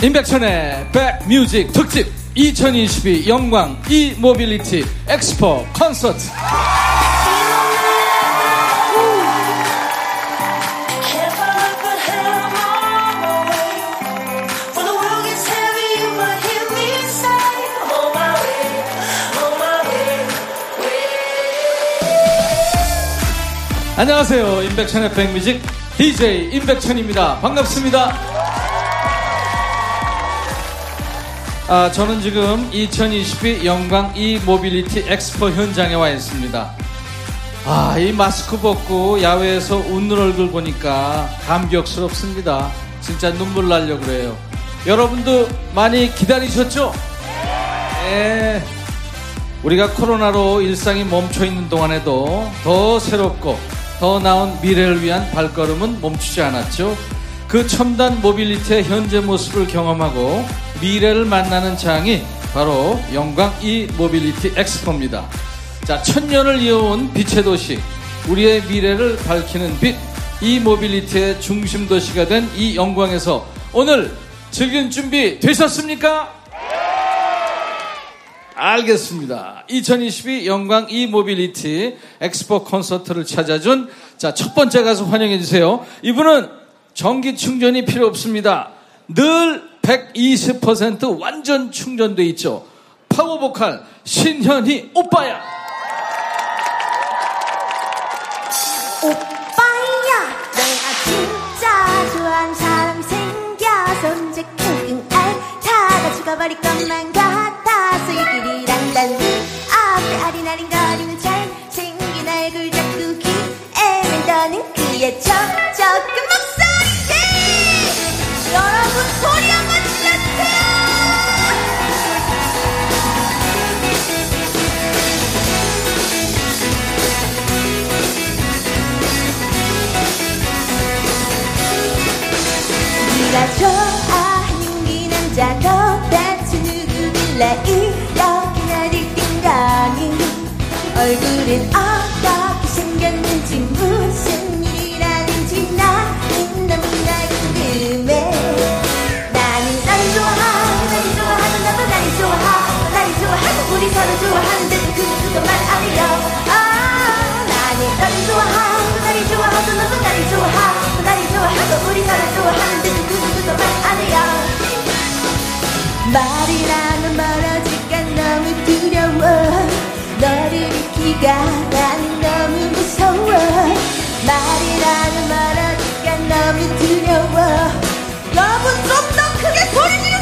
임백천의 백뮤직 특집 2022 영광 이 모빌리티 엑스포 콘서트. 안녕하세요. 임백천의 백뮤직 DJ 임백천입니다. 반갑습니다 아, 저는 지금 2022 영광 e-mobility 엑스포 현장에 와 있습니다. 아, 이 마스크 벗고 야외에서 웃는 얼굴 보니까 감격스럽습니다. 진짜 눈물 날려 그래요. 여러분도 많이 기다리셨죠? 네. 우리가 코로나로 일상이 멈춰 있는 동안에도 더 새롭고 더 나은 미래를 위한 발걸음은 멈추지 않았죠. 그 첨단 mobility의 현재 모습을 경험하고 미래를 만나는 장이 바로 영광 e-mobility 엑스포입니다. 자, 천년을 이어온 빛의 도시, 우리의 미래를 밝히는 빛, e-mobility의 중심 도시가 된 이 영광에서 오늘 즐길 준비 되셨습니까? 알겠습니다. 2022 영광 e-mobility 엑스포 콘서트를 찾아준 자, 첫 번째 가수 환영해 주세요. 이분은 전기 충전이 필요 없습니다. 늘 120% 완전 충전돼 있죠. 파워 보컬 신현희 오빠야. 오빠야 내가 진짜 좋아하는 사람 생겨서 언제 끙끙 앓다가 죽어버릴 것만 같아 네가 좋아하는 이 남자 도대체 누구길래 이렇게 나를 띵가니? 얼굴은 말이라면 멀어질까 너무 두려워. 너를 잃기가 난 너무 무서워. 말이라면 멀어질까 너무 두려워. 여러분 좀더 크게 소리 지를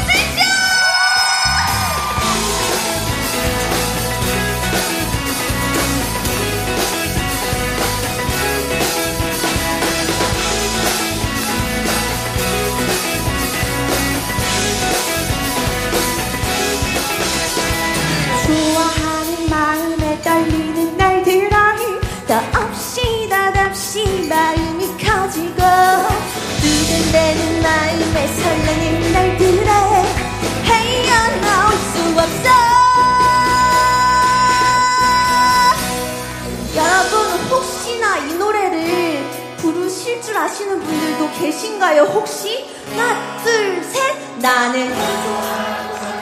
계신가요 혹시? 하나 둘 셋 나는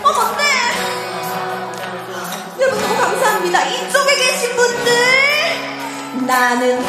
어머 네 여러분 너무 감사합니다. 이쪽에 계신 분들 나는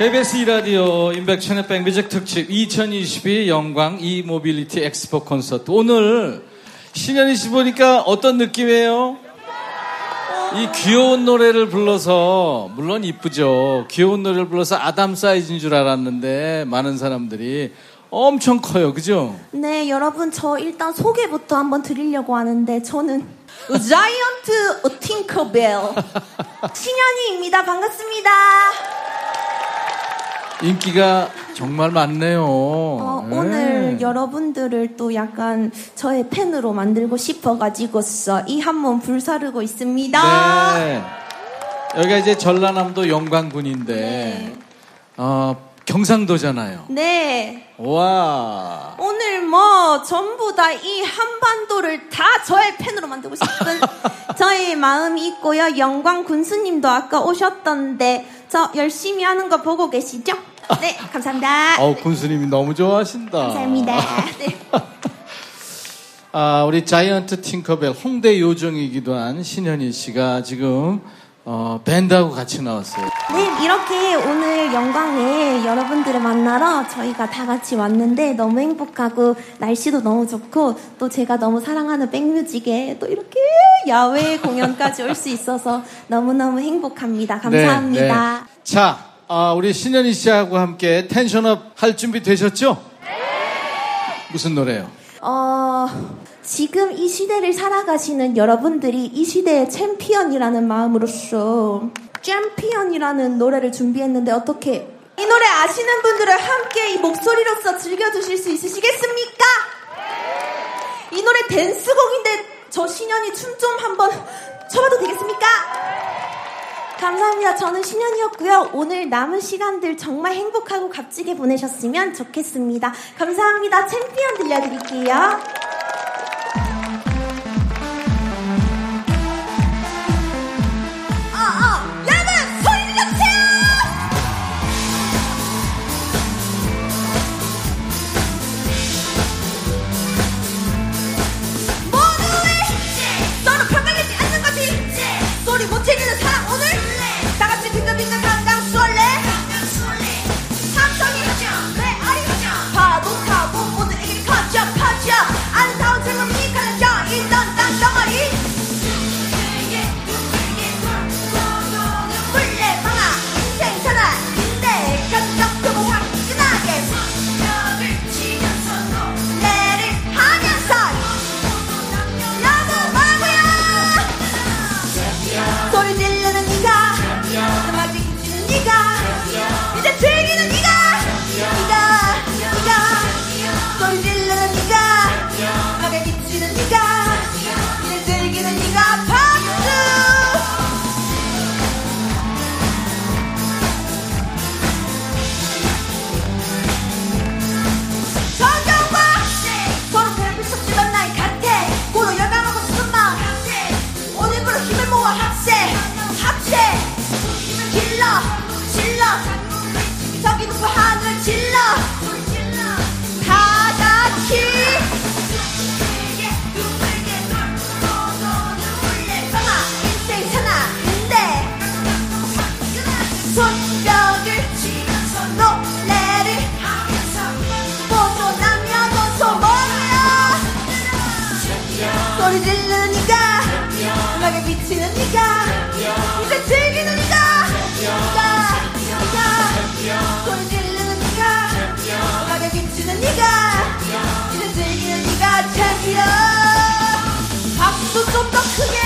KBS 2라디오 임백천의 백뮤직 특집 2022 영광 e-mobility 엑스포 콘서트 오늘 신현희 씨 보니까 어떤 느낌이에요? 이 귀여운 노래를 불러서 물론 이쁘죠 귀여운 노래를 불러서 아담 사이즈인 줄 알았는데 많은 사람들이 엄청 커요 그죠? 네, 여러분 저 일단 소개부터 한번 드리려고 하는데 저는 giant 팅커벨 신현이입니다. 반갑습니다. 인기가 정말 많네요 어, 네. 오늘 여러분들을 또 약간 저의 팬으로 만들고 싶어가지고서 이 한몸 불사르고 있습니다. 네. 여기가 이제 전라남도 영광군인데 네. 어, 경상도잖아요. 네. 와. 오늘 뭐 전부 다 이 한반도를 다 저의 팬으로 만들고 싶은 저의 마음이 있고요. 영광 군수님도 아까 오셨던데 저 열심히 하는 거 보고 계시죠? 네, 감사합니다. 어, 군수님이 너무 좋아하신다. 감사합니다. 네. 아, 우리 자이언트 팅커벨 홍대 요정이기도 한 신현희 씨가 지금 어, 밴드하고 같이 나왔어요. 네, 이렇게 오늘 영광에 여러분들을 만나러 저희가 다 같이 왔는데 너무 행복하고 날씨도 너무 좋고 또 제가 너무 사랑하는 백뮤직에 또 이렇게 야외 공연까지 올 수 있어서 너무너무 행복합니다. 감사합니다. 네, 네. 자, 아, 우리 신현희 씨하고 함께 tension up 할 준비 되셨죠? 무슨 노래요? 어, 지금 이 시대를 살아가시는 여러분들이 이 시대의 챔피언이라는 마음으로서 챔피언이라는 노래를 준비했는데 어떻게 이 노래 아시는 분들은 함께 이 목소리로서 즐겨주실 수 있으시겠습니까? 이 노래 댄스곡인데 저 신현이 춤 좀 한번 춰봐도 되겠습니까? 감사합니다. 저는 신현이었고요. 오늘 남은 시간들 정말 행복하고 값지게 보내셨으면 좋겠습니다. 감사합니다. 챔피언 들려드릴게요. 좀 더 크게.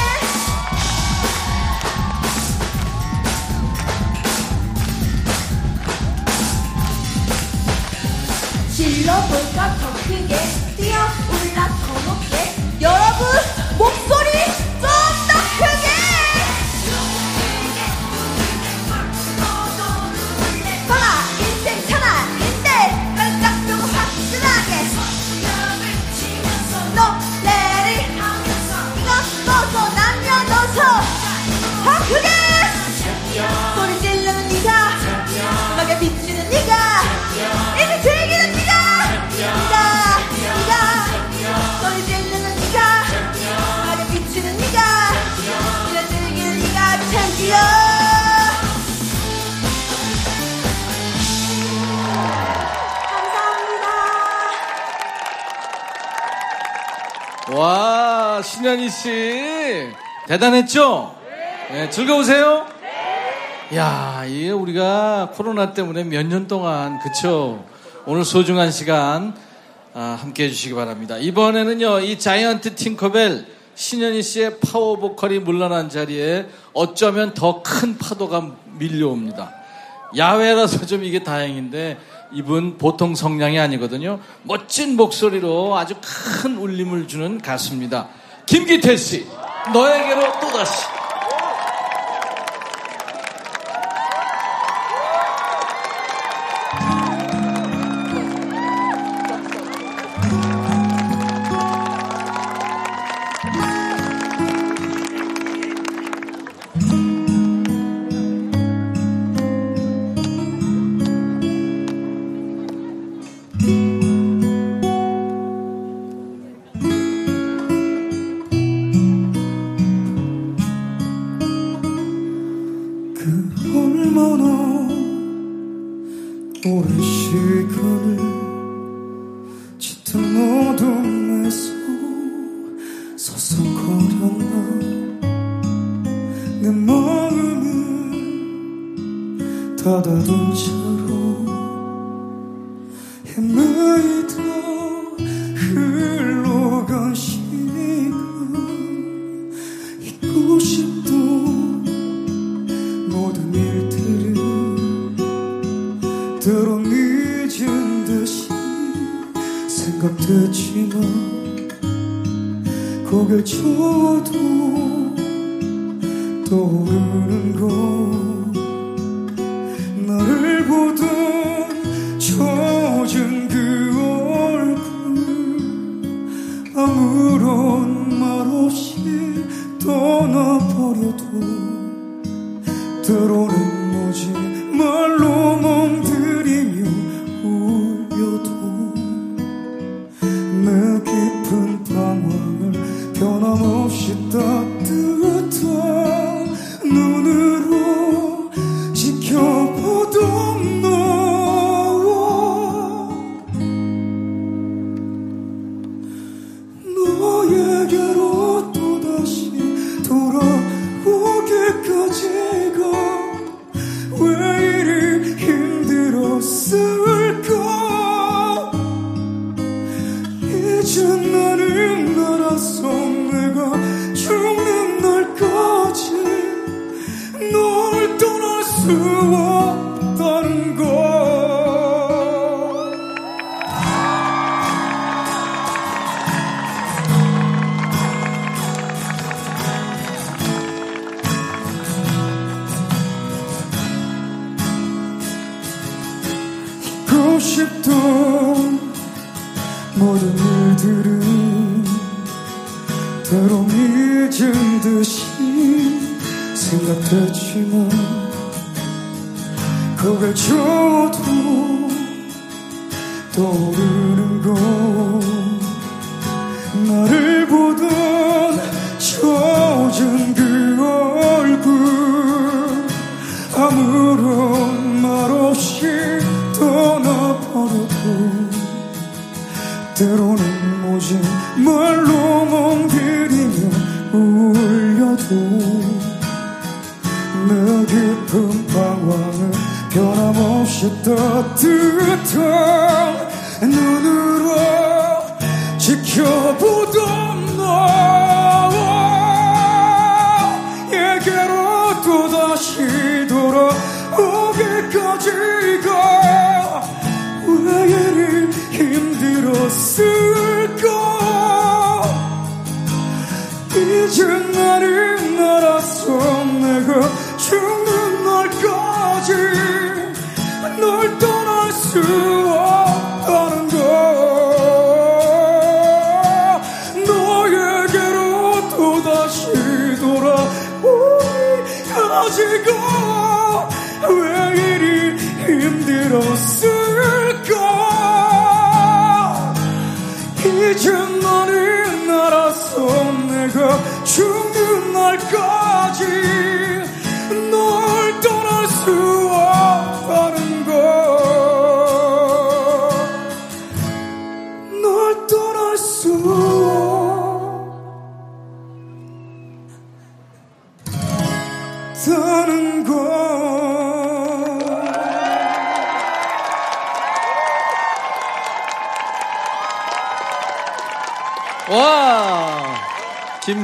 질러볼까? 더 크게. 뛰어 올라 더 높게. 여러분 목소리 대단했죠? 네, 즐거우세요? 야, 이게 우리가 코로나 때문에 몇 년 동안, 그쵸? 오늘 소중한 시간, 아, 함께 해주시기 바랍니다. 이번에는요, 이 자이언트 팅커벨 신현희 씨의 파워 보컬이 물러난 자리에 어쩌면 더 큰 파도가 밀려옵니다. 야외라서 좀 이게 다행인데 이분 보통 성량이 아니거든요. 멋진 목소리로 아주 큰 울림을 주는 가수입니다. 김기태 씨, 너에게로 또다시.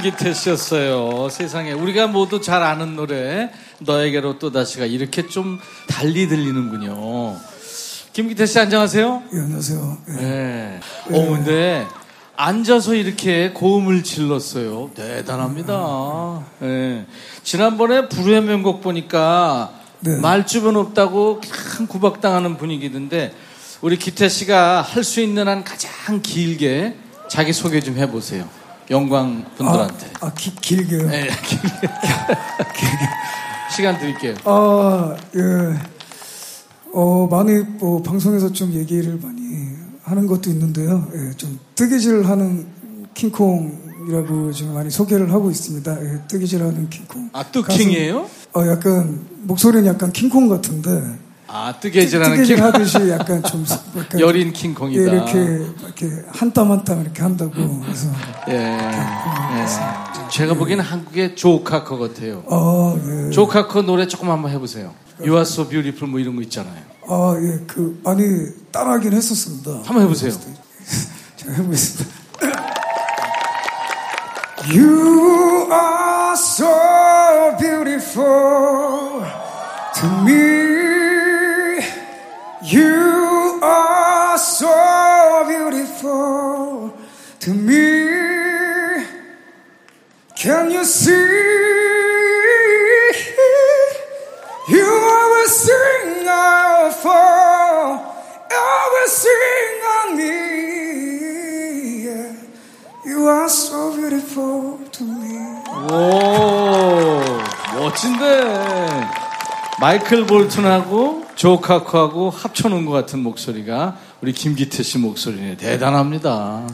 김기태 씨였어요. 세상에. 우리가 모두 잘 아는 노래, 너에게로 또다시가 이렇게 좀 달리 들리는군요. 김기태 씨 안녕하세요. 예, 안녕하세요. 예. 네. 어, 근데 앉아서 이렇게 고음을 질렀어요. 대단합니다. 네. 지난번에 불후의 명곡 보니까 네. 말 주변 없다고 큰 구박당하는 분위기던데 우리 기태 씨가 할 수 있는 한 가장 길게 자기 소개 좀 해보세요. 영광 분들한테. 아, 아, 기- 길게요. 네, 길게. 시간 드릴게요. 아, 예. 어, 많이 뭐 방송에서 좀 얘기를 많이 하는 것도 있는데요. 예, 좀 뜨개질 하는 킹콩이라고 지금 많이 소개를 하고 있습니다. 예, 뜨개질 하는 킹콩. 아, 뚜킹이에요? 가수- 어, 약간 목소리는 약간 킹콩 같은데 아, 뜨개질하는 뜨개질 킹. 하듯이 약간 좀 약간 여린 예, 킹콩이다. 이렇게 이렇게 한 땀 한 땀 이렇게 한다고 그래서 예. 예. 제가 보기에는 한국의 조카커 같아요. 아, 예. 조카커 노래 조금 한번 해보세요. You are so beautiful 뭐 이런 거 있잖아요. 아, 예, 그, 많이 따라하긴 했었습니다. 한번 해보세요. 제가 해보겠습니다. You are so beautiful to me. You are so beautiful to me. Can you see? You always sing out for, always sing on me. Yeah. You are so beautiful to me. 오, 멋진데. 마이클 볼튼하고 조카커하고 합쳐놓은 것 같은 목소리가 우리 김기태 씨 목소리네. 대단합니다.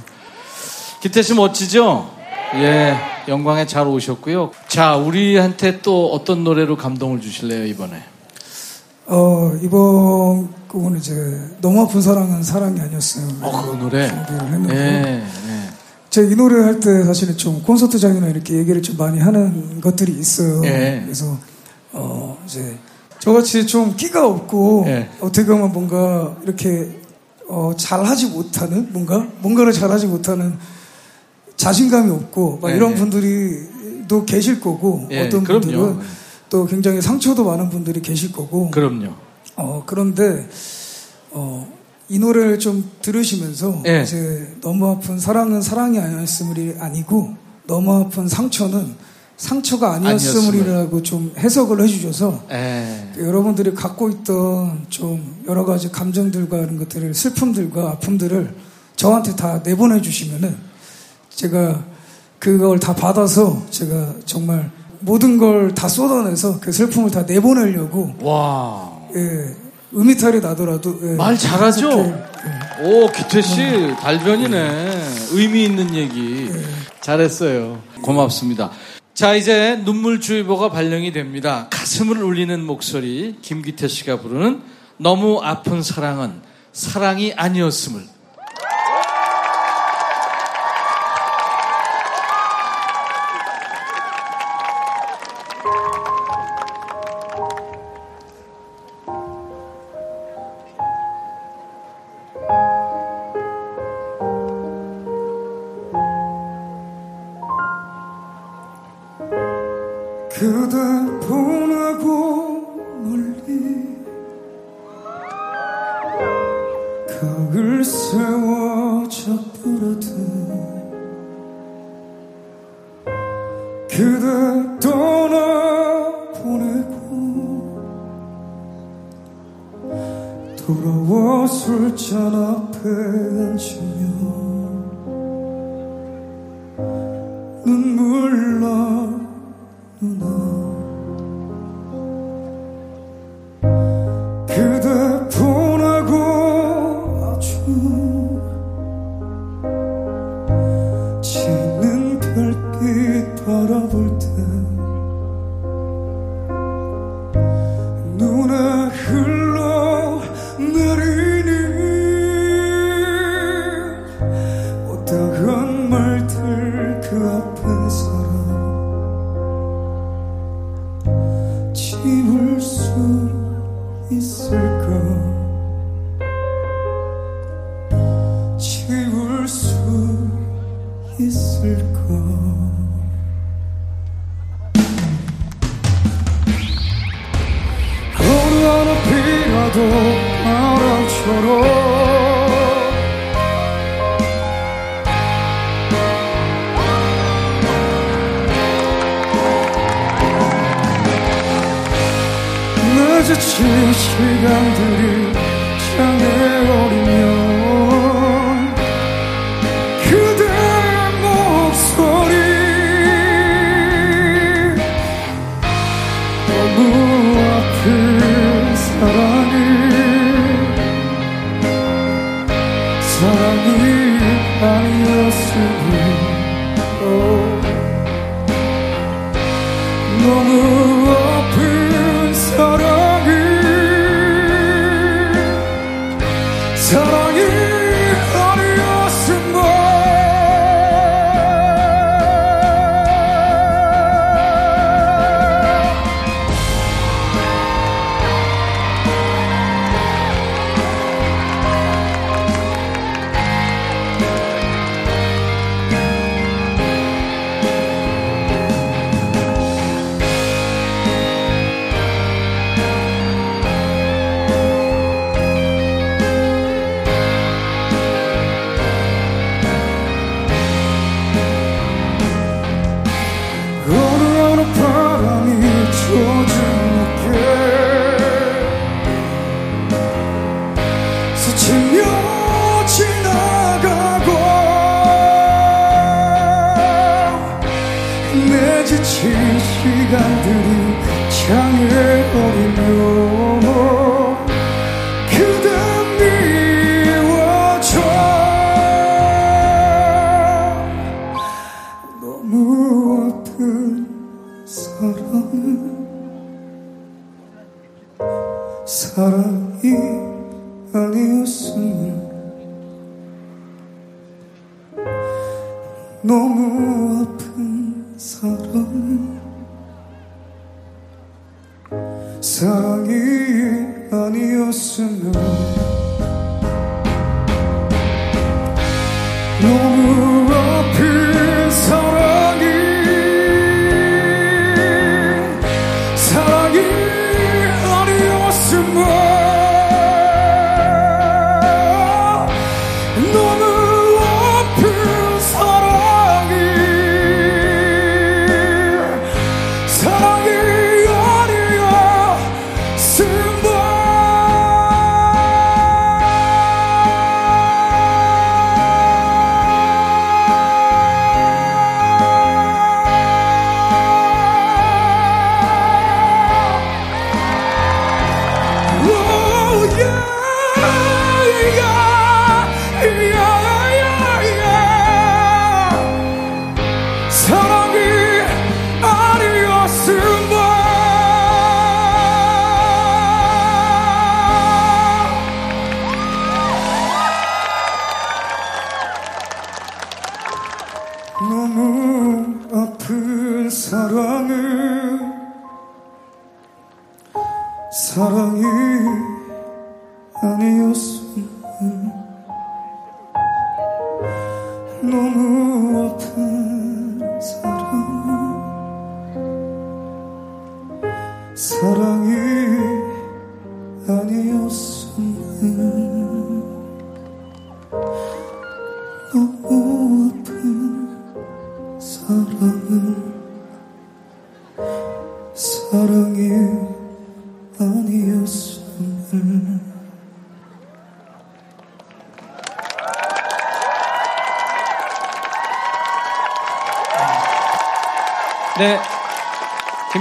기태 씨 멋지죠? 예, 영광에 잘 오셨고요. 자, 우리한테 또 어떤 노래로 감동을 주실래요, 이번에? 어, 이번 곡은 이제 너무 아픈 사랑은 사랑이 아니었어요. 어, 그 노래. 했는데. 예, 예. 제가 이 노래 할 때 사실은 좀 콘서트장이나 이렇게 얘기를 좀 많이 하는 것들이 있어요. 예. 그래서 어 이제 저같이 좀 끼가 없고 예. 어떻게 보면 뭔가 이렇게 어 잘하지 못하는 뭔가 뭔가를 잘하지 못하는 자신감이 없고 막 예, 이런 예. 분들이 또 계실 거고 예, 어떤 그럼요. 분들은 또 굉장히 상처도 많은 분들이 계실 거고 그럼요. 어, 그런데, 어, 이 노래를 좀 들으시면서, 예. 이제, 너무 아픈 사랑은 사랑이 아니었음이 아니고, 너무 아픈 상처는 상처가 아니었음이라고 좀 해석을 해주셔서, 예. 여러분들이 갖고 있던 좀 여러 가지 감정들과 이런 것들을, 슬픔들과 아픔들을 저한테 다 내보내 주시면은, 제가 그걸 다 받아서, 제가 정말 모든 걸 다 쏟아내서 그 슬픔을 다 내보내려고 와. 예, 음이탈이 나더라도 예, 말 잘하죠? 그렇게, 오, 기태 씨, 달변이네. 의미 있는 얘기. 잘했어요. 고맙습니다. 자, 이제 눈물주의보가 발령이 됩니다. 가슴을 울리는 목소리, 김기태 씨가 부르는 너무 아픈 사랑은 사랑이 아니었음을.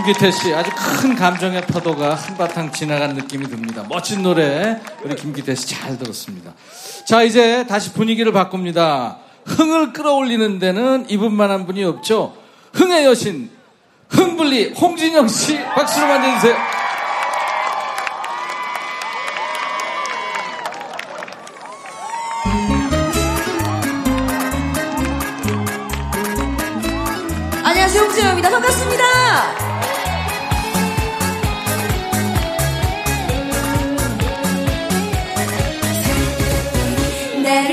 김규태 씨 아주 큰 감정의 파도가 한바탕 지나간 느낌이 듭니다. 멋진 노래 우리 김규태 씨 잘 들었습니다. 자 이제 다시 분위기를 바꿉니다. 흥을 끌어올리는 데는 이분만 한 분이 없죠. 흥의 여신 흥블리 홍진영 씨 박수로 맞아주세요.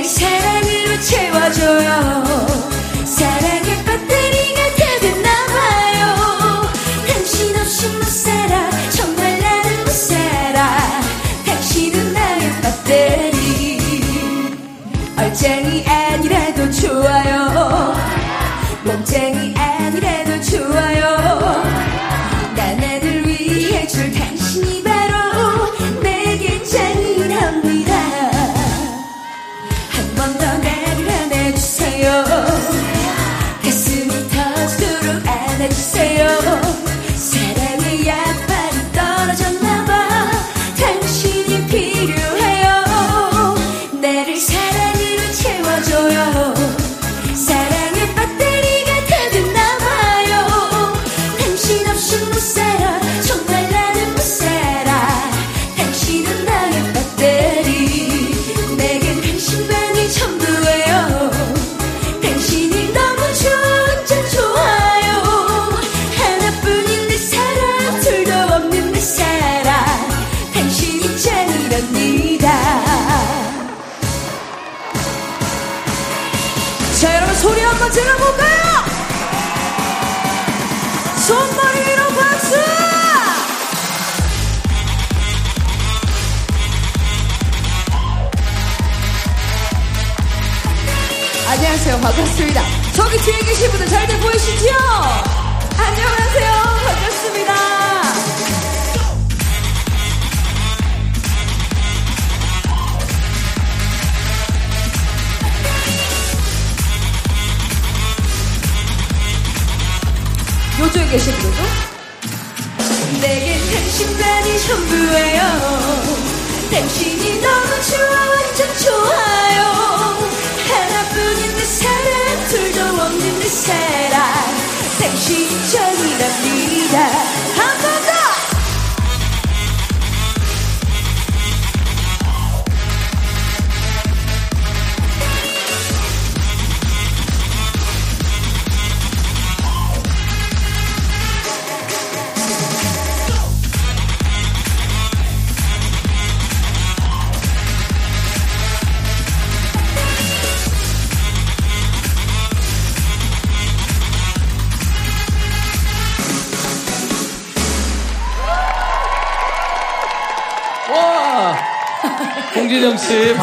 사랑으로 채워줘요. 반갑습니다. 저기 뒤에 계신 분들 잘들 보이시죠? 안녕하세요. 반갑습니다. 요쪽에 계신 분들도 내겐 당신만이 전부예요 당신이 너무 좋아 완전 좋아요 없는 내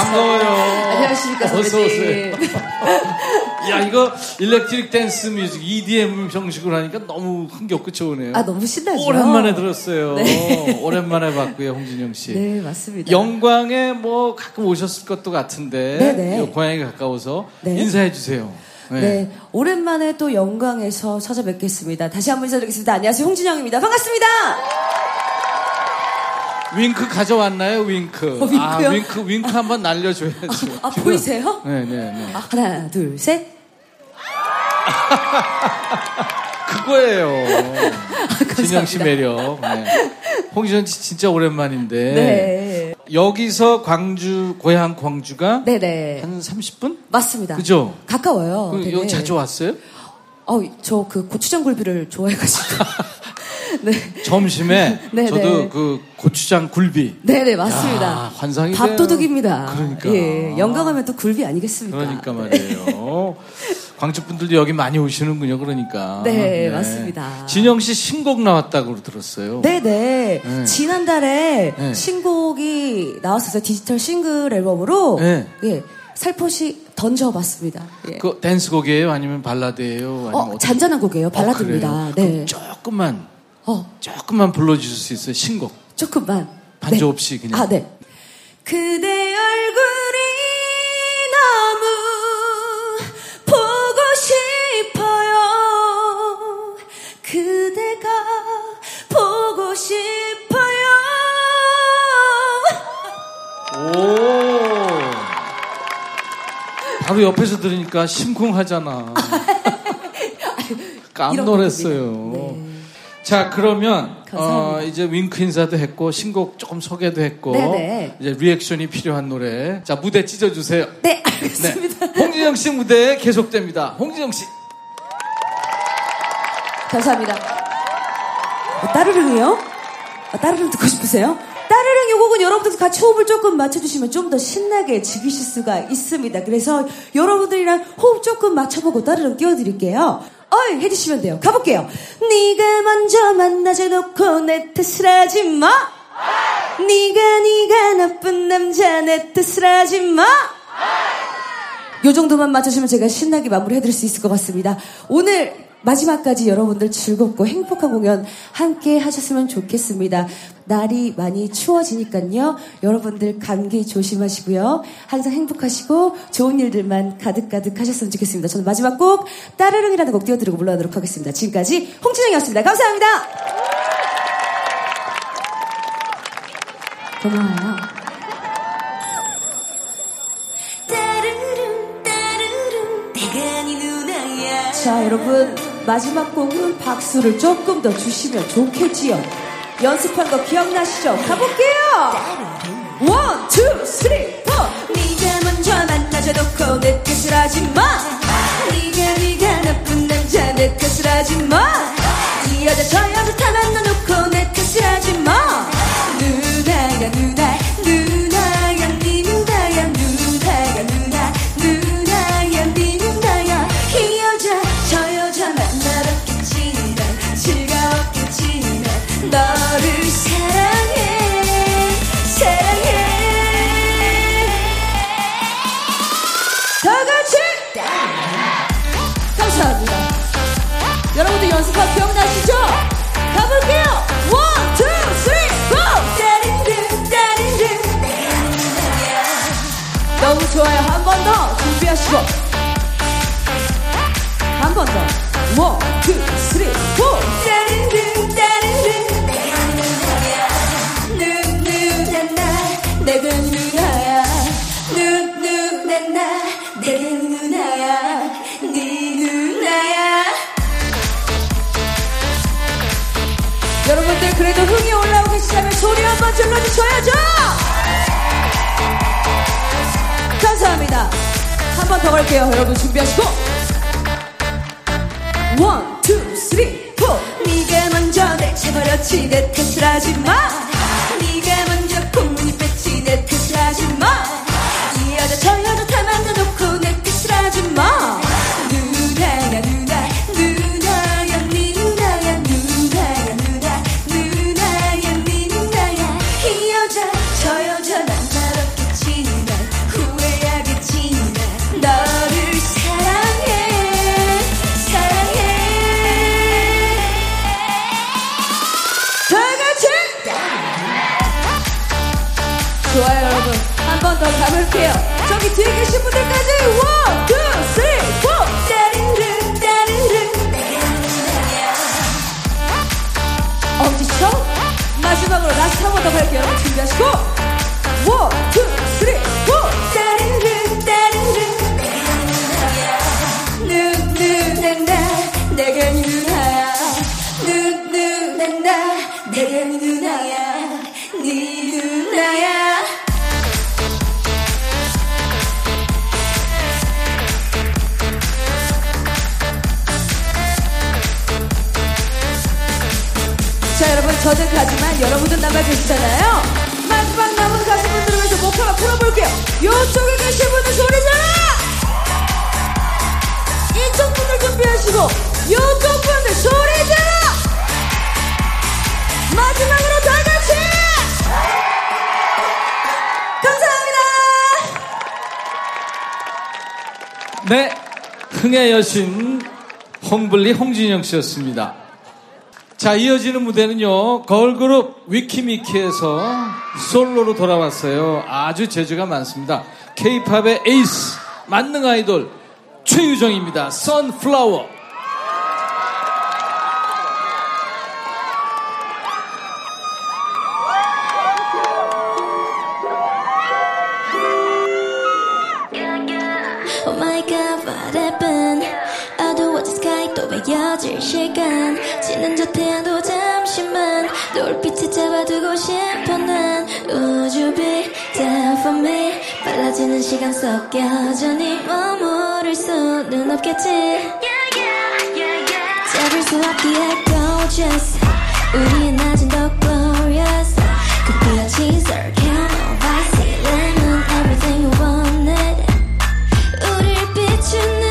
반가워요. 안녕하십니까, 어서 선배님. 오세요. 야, 이거 electric dance music, EDM 형식으로 하니까 너무 흥겹고 좋으네요. 아, 너무 신나죠? 오랜만에 들었어요. 네. 오랜만에 봤고요, 홍진영 씨. 네, 맞습니다. 영광에 뭐 가끔 오셨을 것도 같은데 네네. 요 고향에 가까워서 네. 인사해 주세요. 네. 오랜만에 또 영광에서 찾아뵙겠습니다. 다시 한번 인사드리겠습니다. 안녕하세요. 홍진영입니다. 반갑습니다. 윙크 가져왔나요, 윙크? 어, 윙크요? 아, 윙크, 윙크 한번 날려줘야죠. 아, 지금. 보이세요? 네, 네, 네. 아, 하나, 둘, 셋. 그거예요. 진영 씨. 매력. 네. 홍진영 씨 진짜 오랜만인데. 네. 여기서 광주, 고향 광주가 네네. 한 30분? 맞습니다. 그죠? 가까워요. 그. 여기 자주 왔어요? 어, 저 그 고추장 굴비를 좋아해가지고. 네. 점심에 네, 저도 네. 그 고추장 굴비. 네네, 맞습니다. 야, 환상이 밥도둑입니다. 그러니까. 예. 영광하면 또 굴비 아니겠습니까? 그러니까 말이에요. 광주 분들도 여기 많이 오시는군요. 그러니까. 네, 맞습니다. 진영 씨 신곡 나왔다고 들었어요. 네네. 네. 지난달에 네. 신곡이 나왔었어요. 디지털 싱글 앨범으로. 네. 예. 살포시 던져봤습니다. 예. 그 댄스곡이에요? 아니면 발라드예요? 아니면 어, 잔잔한 곡이에요. 어, 발라드입니다. 그래요? 네. 조금만, 어, 조금만 불러주실 수 있어요? 신곡. 조금만. 반주 네. 없이 그냥. 아, 네. 그대 얼굴이 너무 보고 싶어요. 그대가 보고 싶어요. 오. 바로 옆에서 들으니까 심쿵하잖아. 깜놀했어요. 네. 자, 그러면, 감사합니다. 어, 이제 윙크 인사도 했고, 신곡 조금 소개도 했고, 네네. 이제 리액션이 필요한 노래. 자, 무대 찢어 주세요. 네, 네. 알겠습니다. 홍진영 씨 무대 계속됩니다. 홍진영 씨. 감사합니다. 어, 따르릉이요? 아, 따르릉 듣고 싶으세요? 따르릉 요 곡은 여러분들도 같이 호흡을 조금 맞춰주시면 좀 더 신나게 즐기실 수가 있습니다. 그래서 여러분들이랑 호흡 조금 맞춰보고 따르릉 띄워드릴게요. 어이 해주시면 돼요. 가볼게요. 네가 먼저 만나지 놓고 내 탓을 하지 마. 네가 네가 나쁜 남자 내 탓을 하지 마. 요 정도만 맞춰주면 제가 신나게 마무리해드릴 수 있을 것 같습니다. 오늘 마지막까지 여러분들 즐겁고 행복한 공연 함께 하셨으면 좋겠습니다. 날이 많이 추워지니까요. 여러분들 감기 조심하시고요. 항상 행복하시고 좋은 일들만 가득가득 하셨으면 좋겠습니다. 저는 마지막 곡 따르릉이라는 곡 띄워드리고 물러나도록 하겠습니다. 지금까지 홍진영이었습니다. 감사합니다. 고마워요. 따르릉 따르릉 내가 네 누나야 자, 여러분, 마지막 곡은 박수를 조금 더 주시면 좋겠지요. 연습한 거 기억나시죠? 가볼게요! one, two, three, four! 네가 먼저 만나줘 놓고 내 탓을 하지 마 네가 네가 나쁜 남자 내 탓을 하지 마 이 여자 저 여자 고. 한 번 더. one, two, three, four. 따르릉 따르릉 누누난 나 내가 누나야 누누난 나 내가 누나야 네 누나야 여러분들 그래도 흥이 올라오고 계시다면 소리 한 번 질러주셔야죠! 감사합니다. 한번더 갈게요. 여러분 준비하시고. one, two, three, four. 네가 먼저 내쳐버렸지 내 탓을 하지 마 네가 먼저 콩무늬 뺐지 내 탓을 하지 마 이 여자 저 여자 번 더 가볼게요. 저기 뒤에 계신 분들까지 one, two, three, four. 따르릉 따르릉 엄지척. 마지막으로 last 한 번 더 갈게요. 준비하시고. one, two, 저는 가지만 여러분들 남아 계시잖아요. 마지막 남은 가수분들을 위해서 목표가 풀어볼게요. 이쪽에 계신 분들 소리 질러! 이쪽 분들 준비하시고 이쪽 분들 소리 질러! 마지막으로 다 같이! 감사합니다! 네, 흥의 여신 홍블리 홍진영 씨였습니다. 자, 이어지는 무대는요, 걸그룹 위키미키에서 솔로로 돌아왔어요. 아주 재주가 많습니다. 케이팝의 에이스, 만능 아이돌, 최유정입니다. 선플라워. 또 베어질 시간 지는 저 태양도 잠시만 노을빛에 잡아두고 싶어 난 Would you be there for me? 빨라지는 시간 속 여전히 머무를 수는 없겠지 잡을 수 없기에 gorgeous 우리의 낮은 더 glorious 그 빛이 circle vice lemon everything you wanted 우릴 비추는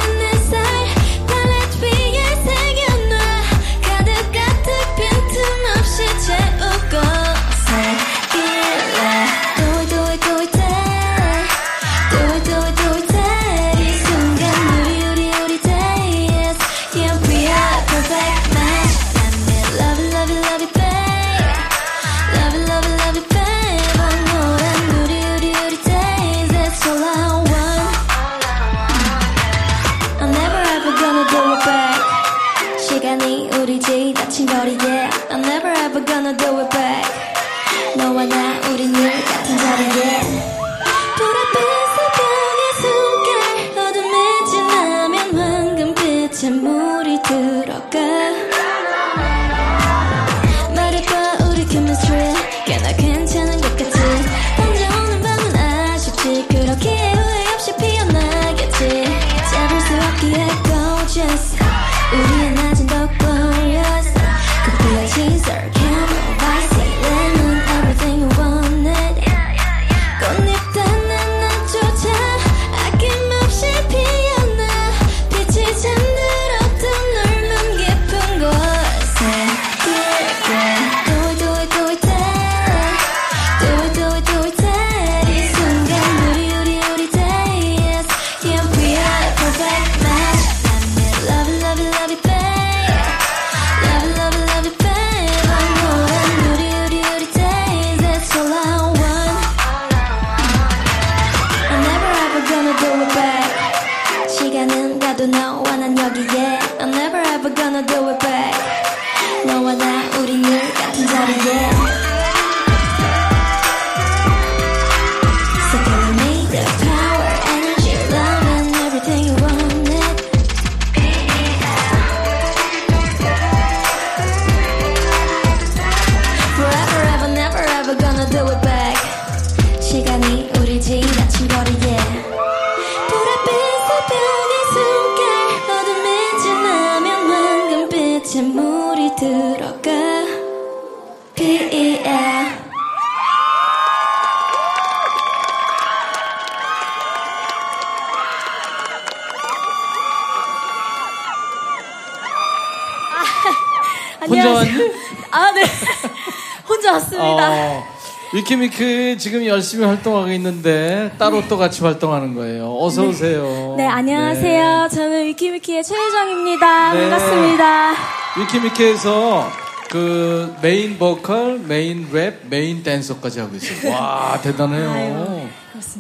위키미키 지금 열심히 활동하고 있는데 따로 또 같이 활동하는 거예요. 어서 오세요. 네, 안녕하세요. 저는 위키미키의 최유정입니다. 네. 반갑습니다. 위키미키에서 그 메인 보컬, 메인 랩, 메인 댄서까지 하고 있어요. 와 대단해요. 그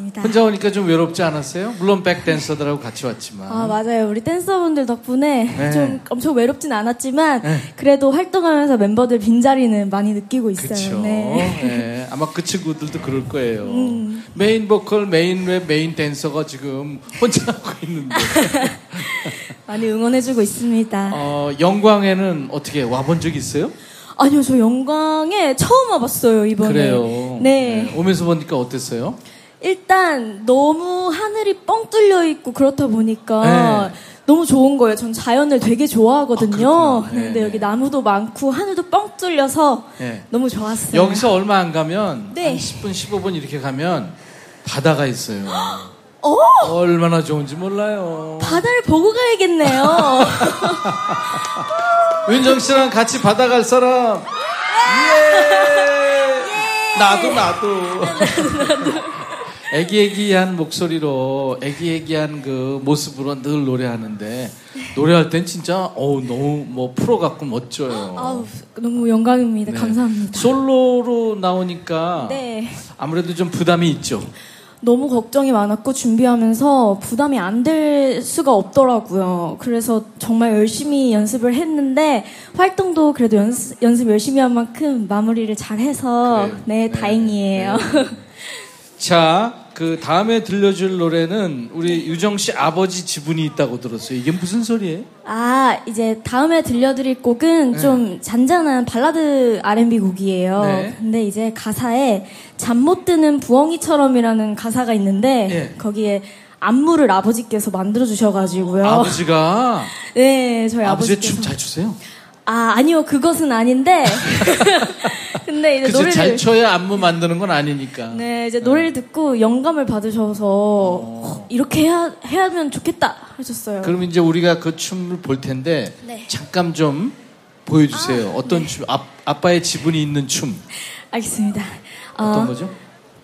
렇습니다. 혼자 오니까 좀 외롭지 않았어요? 물론 백 댄서들하고 같이 왔지만. 아, 맞아요. 우리 댄서분들 덕분에 네. 좀 엄청 외롭진 않았지만 네. 그래도 활동하면서 멤버들 빈자리는 많이 느끼고 있어요. 그쵸. 네. 네, 아마 그 친구들도 그럴 거예요. 음. 메인 보컬, 메인 랩, 메인 댄서가 지금 혼자 하고 있는데. 많이 응원해주고 있습니다. 어, 영광에는 어떻게 와본 적 있어요? 아니요, 저 영광에 처음 와봤어요, 이번에. 그래요. 네. 오면서 보니까 어땠어요? 일단 너무 하늘이 뻥 뚫려 있고 그렇다 보니까 네. 너무 좋은 거예요. 전 자연을 되게 좋아하거든요. 아, 그렇구나. 네, 근데 네. 여기 나무도 많고 하늘도 뻥 뚫려서 네. 너무 좋았어요. 여기서 얼마 안 가면 네. 한 10분, 15분 이렇게 가면 바다가 있어요. 어? 얼마나 좋은지 몰라요. 바다를 보고 가야겠네요. 윤정 씨랑 같이 바다 갈 사람? 예! 나도 나도. 애기애기한 목소리로 애기애기한 그 모습으로 늘 노래하는데 노래할 땐 진짜 어우 너무 뭐 프로 같고 멋져요. 아우, 너무 영광입니다. 네. 감사합니다. 솔로로 나오니까 네. 아무래도 좀 부담이 있죠. 너무 걱정이 많았고 준비하면서 부담이 안 될 수가 없더라고요. 그래서 정말 열심히 연습을 했는데 활동도 그래도 연습, 연습 열심히 한 만큼 마무리를 잘 해서. 네, 네. 다행이에요. 자, 그 다음에 들려줄 노래는 우리 유정 씨 아버지 지분이 있다고 들었어요. 이게 무슨 소리예요? 아, 이제 다음에 들려드릴 곡은 네. 좀 잔잔한 발라드 R&B 곡이에요. 네. 근데 이제 가사에 잠 못 드는 부엉이처럼이라는 가사가 있는데 네. 거기에 안무를 아버지께서 만들어 주셔가지고요. 아버지가 네, 저희 아버지 아버지께서 춤잘 추세요? 아, 아니요. 그것은 아닌데. 근데 이제 노래를 잘 춰야 안무 만드는 건 아니니까. 네, 이제 노래를 듣고 영감을 받으셔서 어, 이렇게 해야 해야면 좋겠다 하셨어요. 그럼 이제 우리가 그 춤을 볼 텐데 네. 잠깐 좀 보여주세요. 어떤 춤? 아, 아빠의 지분이 있는 춤 알겠습니다. 어떤 어, 거죠?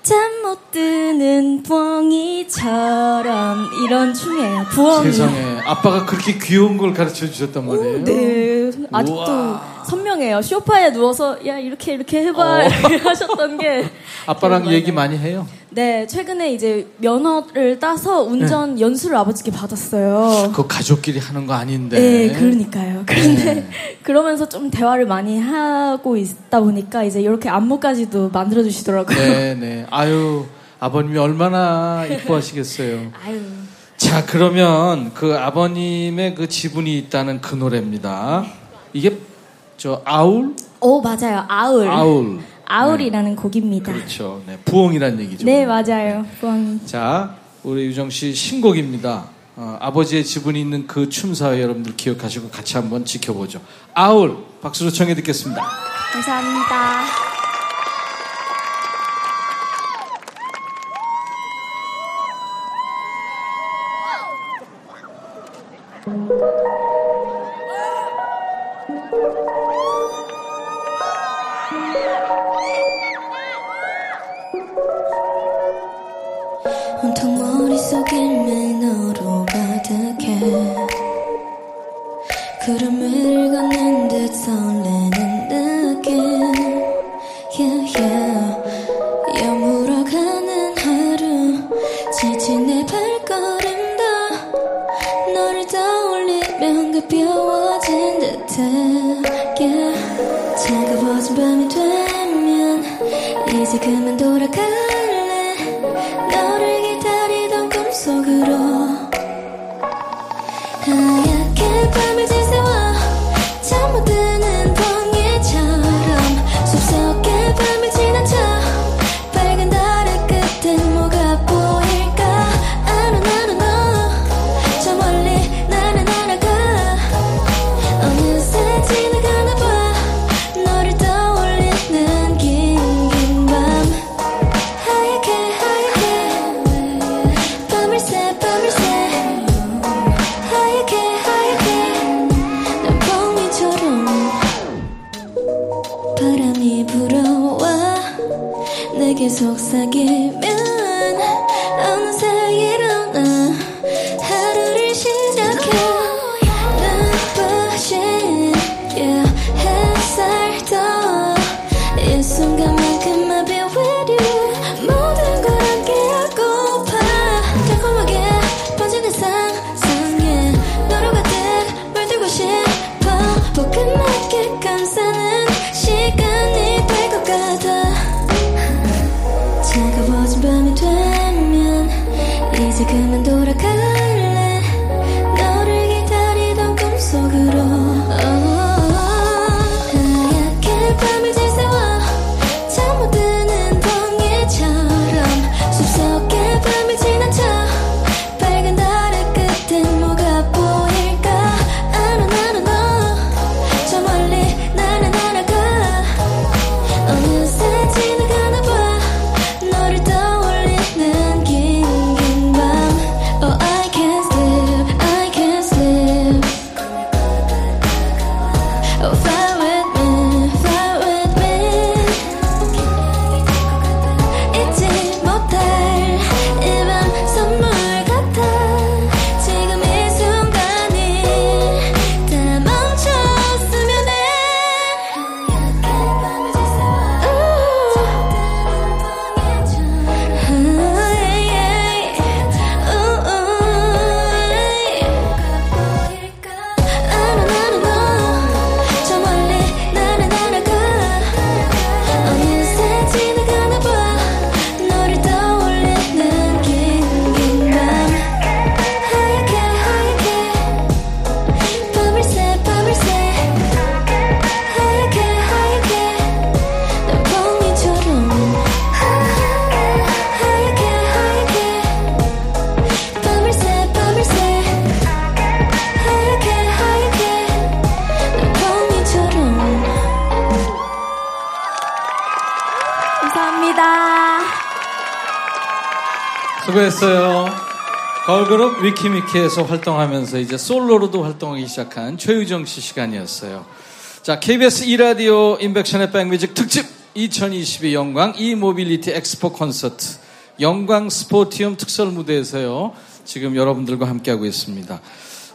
잠 못 드는 부엉이처럼 이런 춤이에요. 부엉이. 세상에 아빠가 그렇게 귀여운 걸 가르쳐 주셨단 말이에요. 네, 아직도 우와. 선명해요. 쇼파에 누워서 야 이렇게 이렇게 해봐 어. 하셨던 게 아빠랑 얘기 많이 해요. 네, 최근에 이제 면허를 따서 운전 연수를 아버지께 받았어요. 그거 가족끼리 하는 거 아닌데. 네, 그러니까요. 그런데 네. 그러면서 좀 대화를 많이 하고 있다 보니까 이제 이렇게 안무까지도 만들어 주시더라고요. 네, 네. 아유, 아버님이 얼마나 이뻐하시겠어요. 아유. 자, 그러면 그 아버님의 그 지분이 있다는 그 노래입니다. 이게 저 아울? 오, 맞아요. 아울. 아울. 아울이라는 곡입니다. 그렇죠. 네, 부엉이란 얘기죠. 네, 맞아요. 부엉이. 자, 우리 유정 씨 신곡입니다. 어, 아버지의 지분이 있는 그 춤사위 여러분들 기억하시고 같이 한번 지켜보죠. 아울 박수로 청해 듣겠습니다. 감사합니다. adoro 위키미키에서 활동하면서 이제 솔로로도 활동하기 시작한 최유정 씨 시간이었어요. 자, KBS 2라디오 임백천의 백뮤직 특집 2022 영광 e-mobility 엑스포 콘서트 영광 스포티움 특설 무대에서요. 지금 여러분들과 함께하고 있습니다.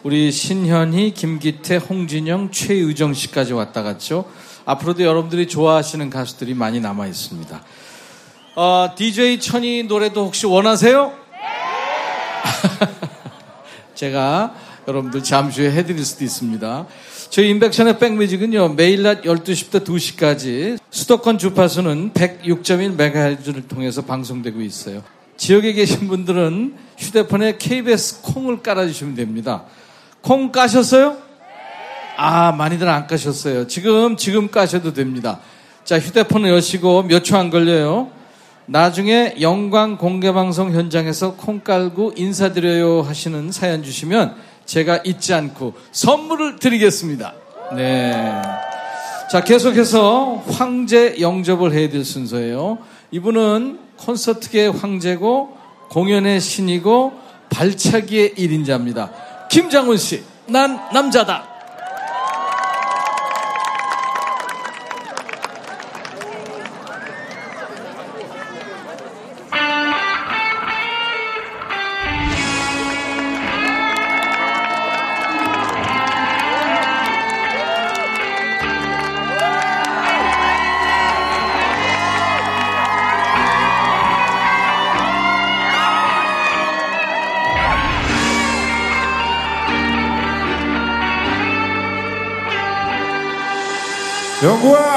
우리 신현희, 김기태, 홍진영, 최유정 씨까지 왔다 갔죠. 앞으로도 여러분들이 좋아하시는 가수들이 많이 남아 있습니다. 어, DJ 천이 노래도 혹시 원하세요? 제가 여러분들 잠시 후에 해드릴 수도 있습니다. 저희 인백션의 백뮤직은요, 매일 낮 12시부터 2시까지 수도권 주파수는 106.1MHz를 통해서 방송되고 있어요. 지역에 계신 분들은 휴대폰에 KBS 콩을 깔아주시면 됩니다. 콩 까셨어요? 아, 많이들 안 까셨어요. 지금, 지금 까셔도 됩니다. 자, 휴대폰을 여시고 몇 초 안 걸려요. 나중에 영광 공개방송 현장에서 콩 깔고 인사드려요 하시는 사연 주시면 제가 잊지 않고 선물을 드리겠습니다. 네. 자, 계속해서 황제 영접을 해야 될 순서예요. 이분은 콘서트계의 황제고 공연의 신이고 발차기의 1인자입니다. 김장훈 씨, 난 남자다. 영구야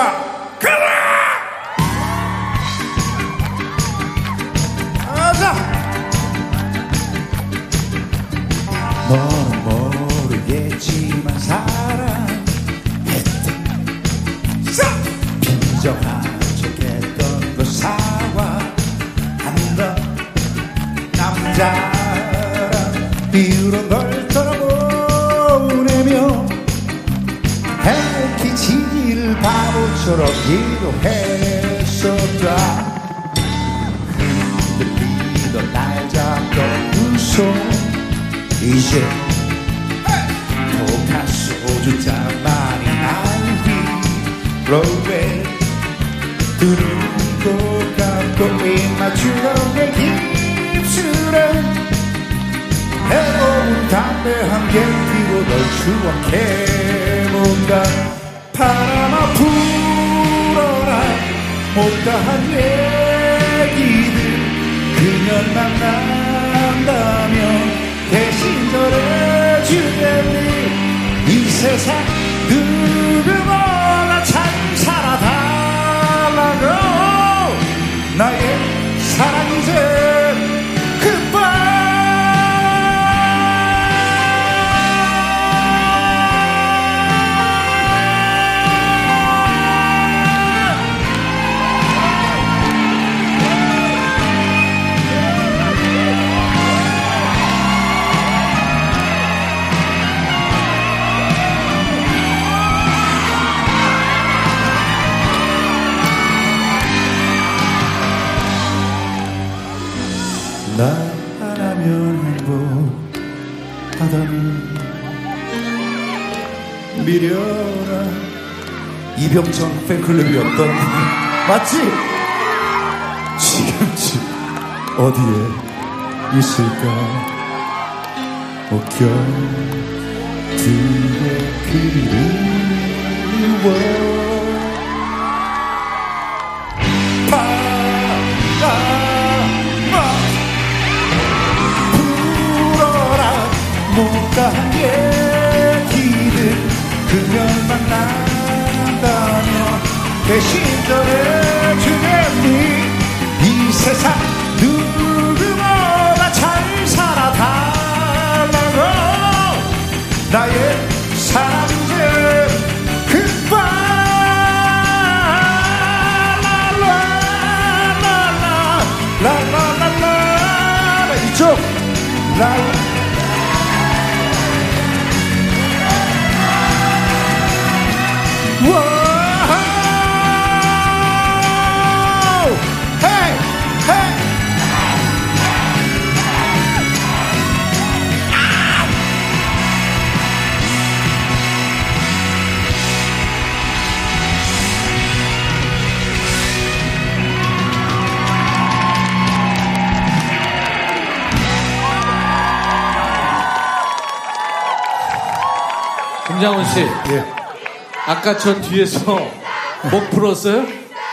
했었다 흔들리던 날 잡던 두손 이제 팬클럽이었던 맞지? 지금 집 어디에 있을까 목견두고 그리워 바람아 불어라 못다한 얘기들 그녀를 만난다면 대신 전해주겠니? 이 세상 누구보다 잘 살아달라고 나의 김장훈 씨, 예. 아까 저 뒤에서 목 풀었어요?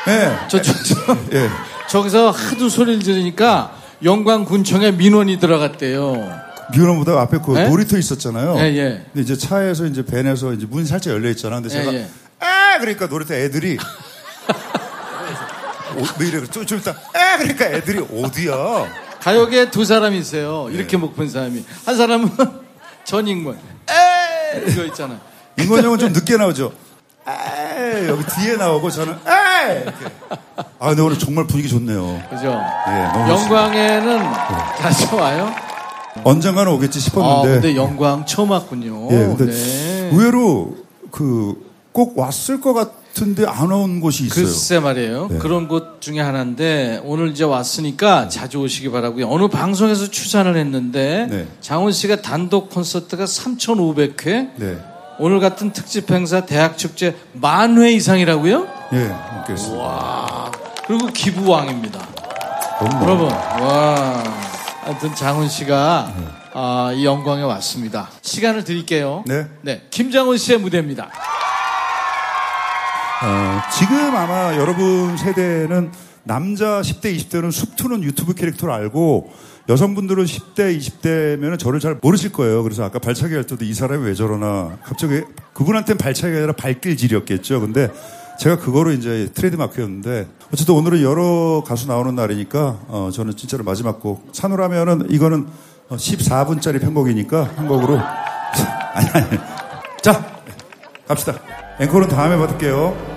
예. 저, 저, 저, 예. 저기서 하도 소리를 지르니까 영광군청에 민원이 들어갔대요. 미혼보다 앞에 그 예? 놀이터 있었잖아요. 예, 예. 근데 이제 차에서 이제 밴에서 이제 문이 살짝 열려 있잖아. 근데 제가 예, 예. 아 그러니까 놀이터 애들이 오, 왜 이래? 좀, 좀 이따 아 그러니까 애들이 어디야? 가요계에 두 사람이 있어요. 이렇게 목 푼 사람이. 한 사람은 전익문. 에 이거 있잖아. 인권 형은 좀 늦게 나오죠. 아 여기 뒤에 나오고 저는 아 이렇게. 아 근데 오늘 정말 분위기 좋네요. 그죠? 예, 너무 영광에는 다시 와요? 언젠가는 오겠지 아, 싶었는데. 근데 영광 처음 왔군요. 예, 근데 네. 의외로 그 꼭 왔을 것 같 은데 안 온 곳이 있어요. 글쎄 말이에요. 네. 그런 곳 중에 하나인데 오늘 이제 왔으니까 자주 오시기 바라고요. 어느 방송에서 추천을 했는데 네. 장훈 씨가 단독 콘서트가 3,500회. 네, 오늘 같은 특집 행사 대학 축제 만 회 이상이라고요? 예, 먹겠습니다. 그리고 기부왕입니다. 너무 여러분, 와. 하여튼 장훈 씨가 아, 이 영광에 왔습니다. 시간을 드릴게요. 네. 네. 김장훈 씨의 무대입니다. 어, 지금 아마 여러분 세대는 남자 10대, 20대는 숙투는 유튜브 캐릭터를 알고 여성분들은 10대, 20대면 저를 잘 모르실 거예요. 그래서 아까 발차기 할 때도 이 사람이 왜 저러나 갑자기 그분한테는 발차기가 아니라 발길질이었겠죠. 근데 제가 그거로 이제 트레이드 마크였는데 어쨌든 오늘은 여러 가수 나오는 날이니까 어, 저는 진짜로 마지막 곡 산후라면은 이거는 14분짜리 편곡이니까 한 곡으로 아니 아니 자 갑시다 앵콜은 다음에 받을게요.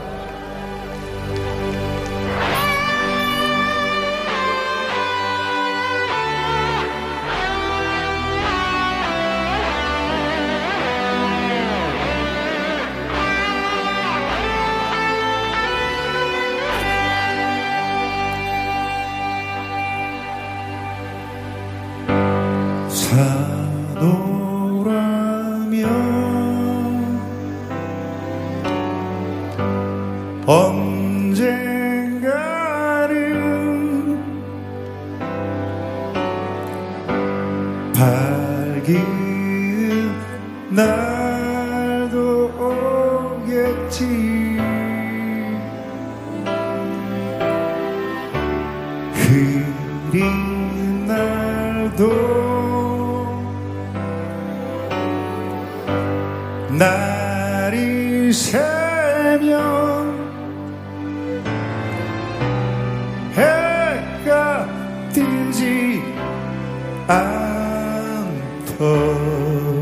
않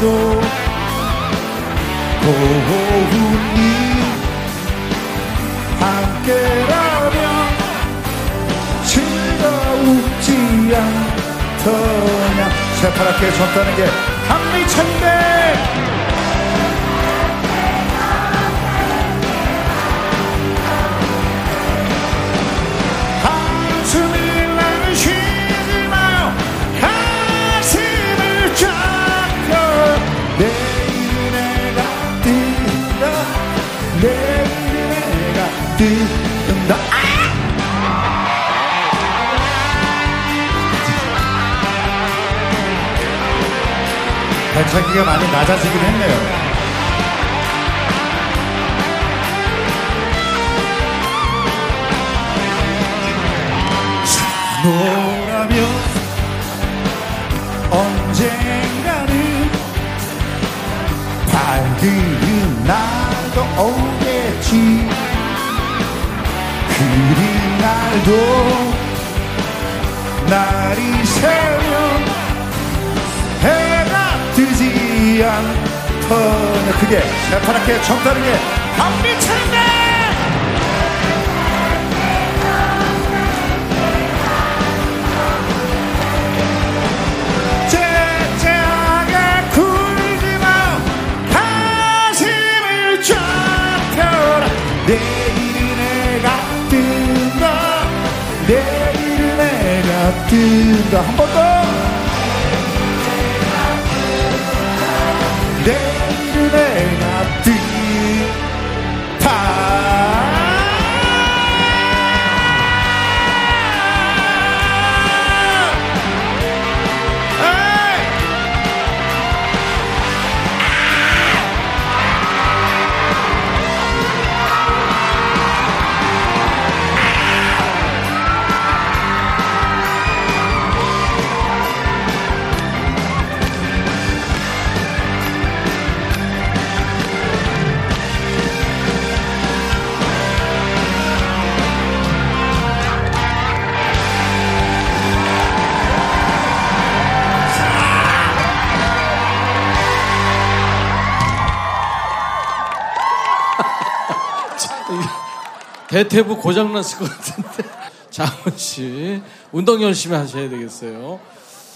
잔대도 고운이 함께라면 즐거우지 않더냐. 새파랗게 졌다는 게. 한미천대 발차기가 많이 낮아지긴 했네요. 산호라면 언젠가는 밝은 날도 오겠지. 그린 날도 날이 새면 뜨지 않더냐 그게 새파랗게 쳤다는 게 한미천인데! 째째하게 굴지 마. 가슴을 쫙 펴라 내일은 내가 뜬다. 내일은 내가 뜬다. 한 번 더 내가 대퇴부 고장났을 것 같은데. 장원 씨, 운동 열심히 하셔야 되겠어요.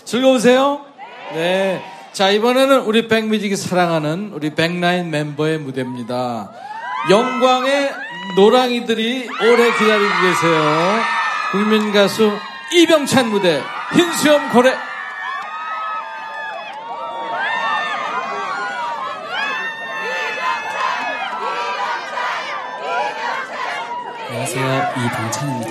즐거우세요? 네. 자, 이번에는 우리 백뮤직이 사랑하는 우리 백라인 멤버의 무대입니다. 영광의 노랑이들이 오래 기다리고 계세요. 국민 가수 이병찬 무대, 흰수염 고래. 안녕하세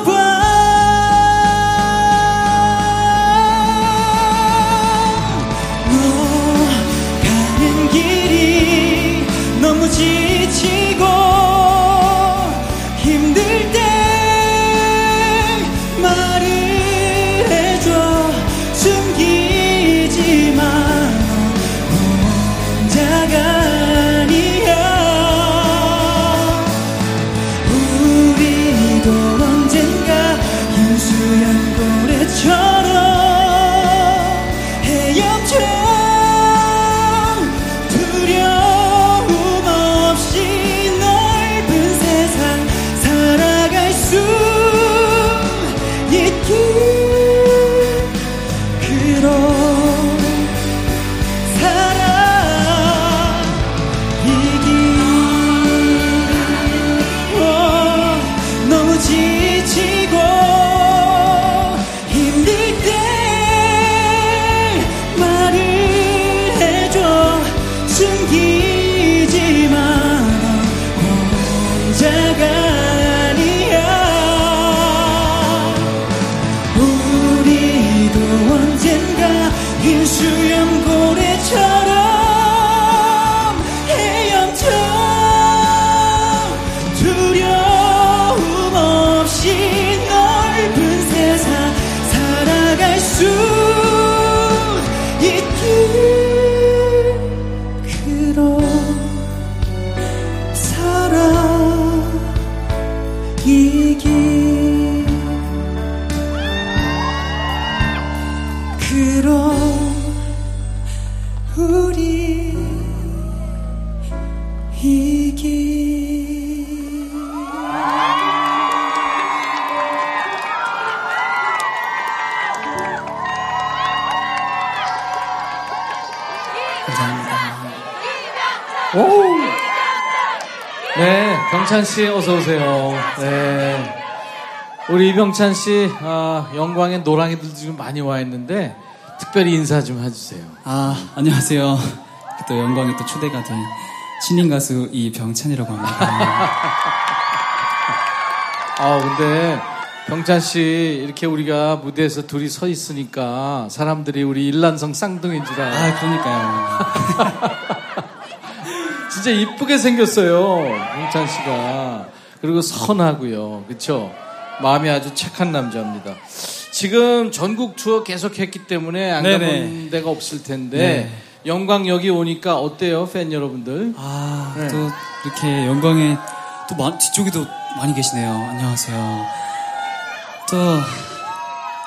웃 오세요. 네. 우리 이병찬 씨, 아, 영광의 노랑이들 지금 많이 와 있는데 특별히 인사 좀 해주세요. 아, 안녕하세요. 또 영광에 또 초대가 된 신인 가수 이병찬이라고 합니다. 아, 근데 병찬 씨 이렇게 우리가 무대에서 둘이 서 있으니까 사람들이 우리 일란성 쌍둥이인 줄 알아. 아, 그러니까요. 진짜 이쁘게 생겼어요. 병찬 씨가. 그리고 선하고요. 그쵸? 마음이 아주 착한 남자입니다. 지금 전국 투어 계속 했기 때문에 안 네네. 가본 데가 없을 텐데 네. 영광 여기 오니까 어때요, 팬 여러분들? 아, 네. 또 이렇게 영광에 또 마- 뒤쪽에도 많이 계시네요. 안녕하세요. 또,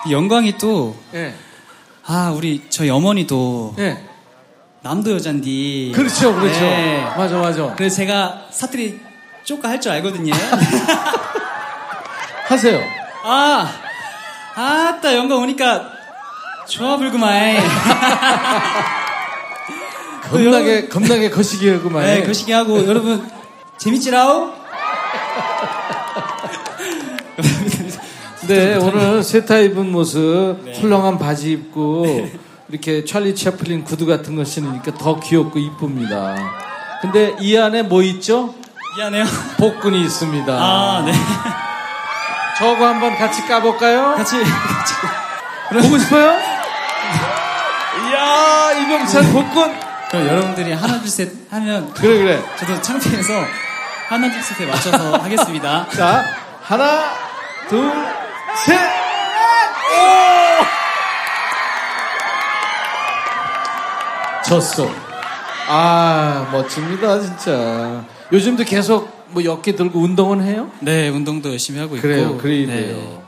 이 영광이 또, 예. 아, 우리, 저희 어머니도, 예. 남도 여잔디. 그렇죠, 그렇죠. 네. 맞아, 맞아. 그래서 제가 사투리 쪼까 할 줄 알거든요. 하세요. 아, 아따, 영광 오니까, 좋아, 불구만. 겁나게, 겁나게 거시기하구만. 네, 거시기 하고, 여러분, 재밌지라우? 네, 오늘 세타 입은 모습, 네. 훌렁한 바지 입고, 이렇게 찰리 채플린 구두 같은 거 신으니까 더 귀엽고 이쁩니다. 근데 이 안에 뭐 있죠? 미안해요. 복근이 있습니다. 아, 네. 저거 한번 같이 까볼까요? 같이, 같이. 보고 싶어요? 이야, 이병찬 복근! 그럼 여러분들이 하나, 둘, 셋 하면, 그래, 그래. 저도 창피해서 하나, 둘, 셋에 맞춰서 하겠습니다. 자, 하나, 둘, 셋! 오! 졌어. 아, 멋집니다, 진짜. 요즘도 계속 뭐 역기 들고 운동은 해요? 네, 운동도 열심히 하고 있고. 그래요, 그래야 네.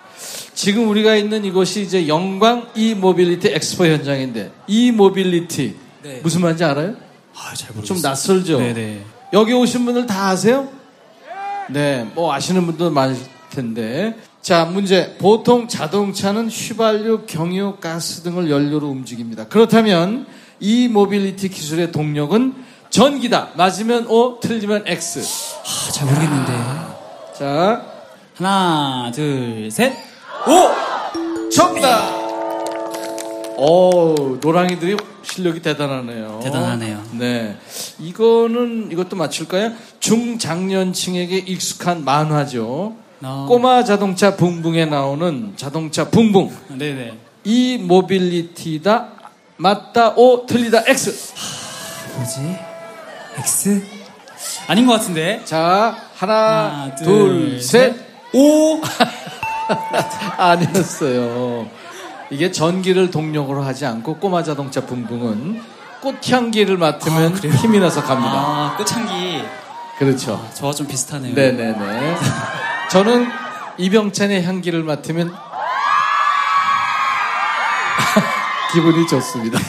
지금 우리가 있는 이곳이 이제 영광 e-mobility 엑스포 현장인데, e-mobility. 네. 무슨 말인지 알아요? 아, 잘좀 모르겠어요. 낯설죠? 네네. 여기 오신 분들 다 아세요? 네, 뭐 아시는 분도 많을 텐데. 자, 문제. 보통 자동차는 휘발유, 경유, 가스 등을 연료로 움직입니다. 그렇다면 이 모빌리티 기술의 동력은 전기다. 맞으면 O, 틀리면 X. 아, 잘 모르겠는데. 자, 하나, 둘, 셋. O! 정답! 오, 노랑이들이 실력이 대단하네요. 대단하네요. 네. 이거는, 이것도 맞출까요? 중장년층에게 익숙한 만화죠. 어. 꼬마 자동차 붕붕에 나오는 자동차 붕붕. 네네. 이 모빌리티다. 맞다. O. 틀리다. X. 뭐지? X? 아닌 것 같은데. 자, 하나, 하나, 둘, 둘, 셋. 셋. 오! 아니었어요. 이게 전기를 동력으로 하지 않고 꼬마 자동차 붕붕은 꽃향기를 맡으면 아? 힘이 나서 갑니다. 아, 꽃향기. 그렇죠. 저와 좀 비슷하네요. 네네네. 저는 이병찬의 향기를 맡으면 기분이 좋습니다.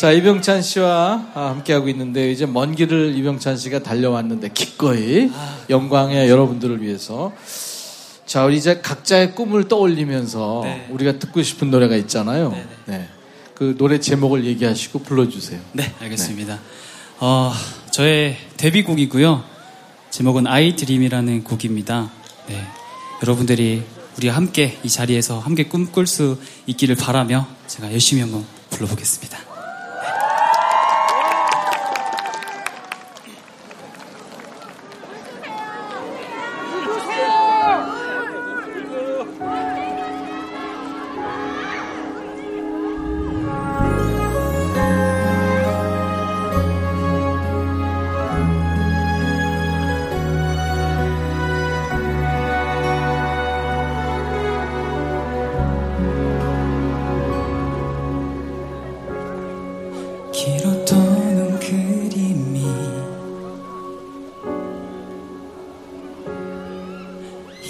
자, 이병찬 씨와 아, 함께하고 있는데 이제 먼 길을 이병찬 씨가 달려왔는데 기꺼이 영광의 여러분들을 위해서 자, 우리 이제 각자의 꿈을 떠올리면서 네. 우리가 듣고 싶은 노래가 있잖아요. 네네. 네. 그 노래 제목을 얘기하시고 불러주세요. 네, 알겠습니다. 어, 저의 데뷔곡이고요. 제목은 I Dream이라는 곡입니다. 네. 여러분들이 우리와 함께 이 자리에서 함께 꿈꿀 수 있기를 바라며 제가 열심히 한번 불러보겠습니다.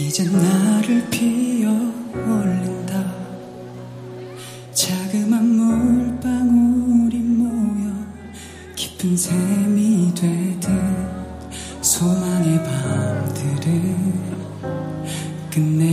이제 나를 피어 올린다. 자그만 물방울이 모여 깊은 샘이 되듯 소망의 밤들은 끝내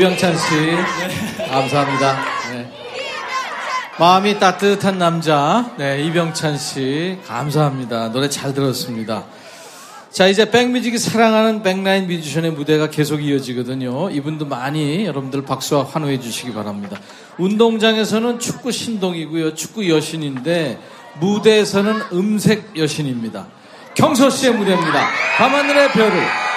이병찬 씨. 네. 감사합니다. 네. 마음이 따뜻한 남자. 네, 이병찬 씨. 감사합니다. 노래 잘 들었습니다. 자, 이제 백뮤직이 사랑하는 백라인 뮤지션의 무대가 계속 이어지거든요. 이분도 많이 여러분들 박수와 환호해 주시기 바랍니다. 운동장에서는 축구 신동이고요. 축구 여신인데 무대에서는 음색 여신입니다. 경서 씨의 무대입니다. 밤하늘의 별을.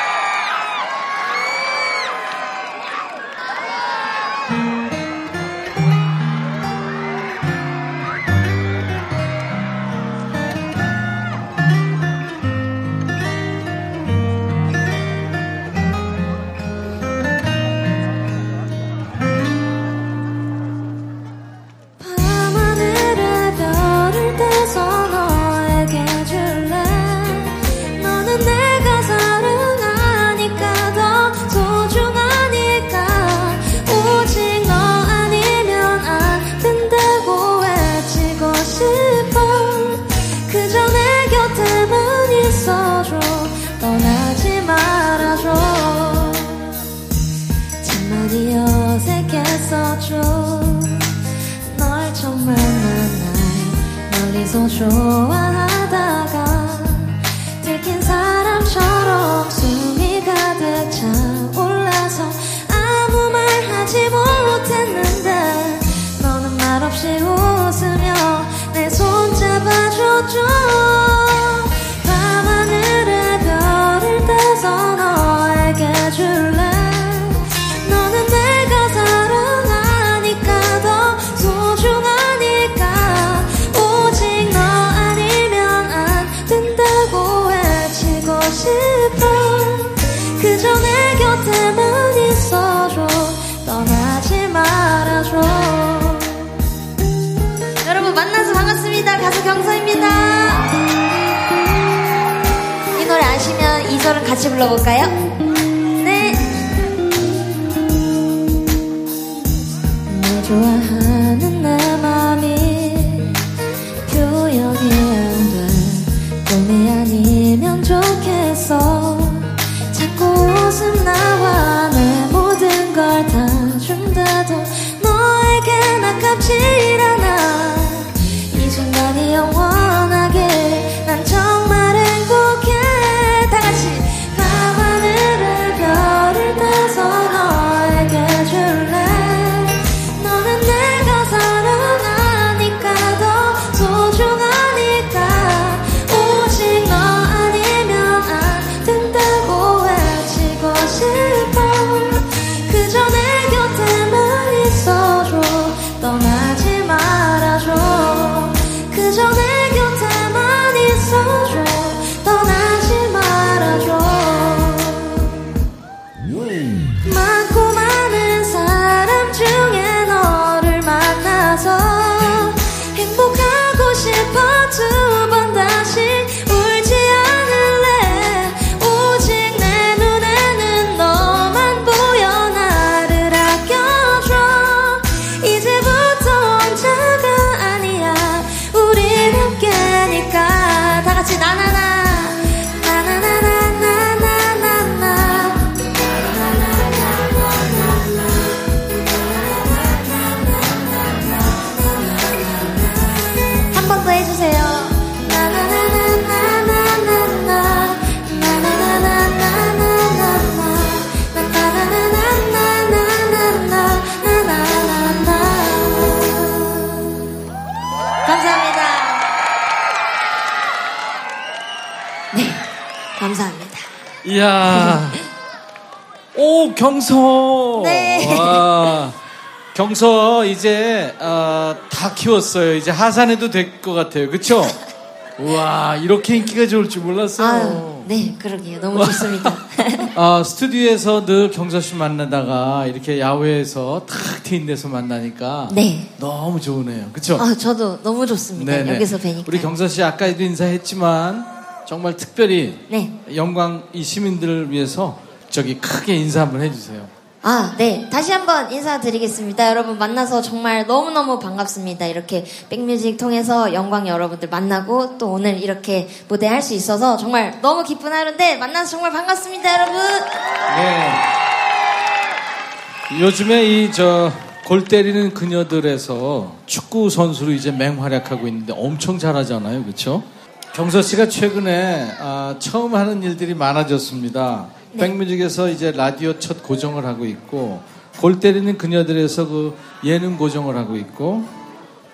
경서. 네. 와. 경서 이제 어, 다 키웠어요. 이제 하산해도 될 것 같아요. 그쵸? 우와, 이렇게 인기가 좋을 줄 몰랐어요. 아유, 네, 그러게요. 너무 좋습니다. 아, 스튜디오에서 늘 경서 씨 만나다가 이렇게 야외에서 탁 트인 데서 만나니까 네. 너무 좋으네요. 그쵸? 아, 저도 너무 좋습니다. 네네. 여기서 뵈니까. 우리 경서 씨 아까도 인사했지만 정말 특별히 네. 영광 이 시민들을 위해서 저기 크게 인사 한번 해주세요. 아, 네. 다시 한번 인사드리겠습니다. 여러분 만나서 정말 너무너무 반갑습니다. 이렇게 백뮤직 통해서 영광 여러분들 만나고 또 오늘 이렇게 무대 할 수 있어서 정말 너무 기쁜 하루인데 만나서 정말 반갑습니다, 여러분. 네. 요즘에 이 저 골 때리는 그녀들에서 축구 선수로 이제 맹활약하고 있는데 엄청 잘하잖아요, 그렇죠? 경서 씨가 최근에 아, 처음 하는 일들이 많아졌습니다. 백뮤직에서 이제 라디오 첫 고정을 하고 있고 골 때리는 그녀들에서 그 예능 고정을 하고 있고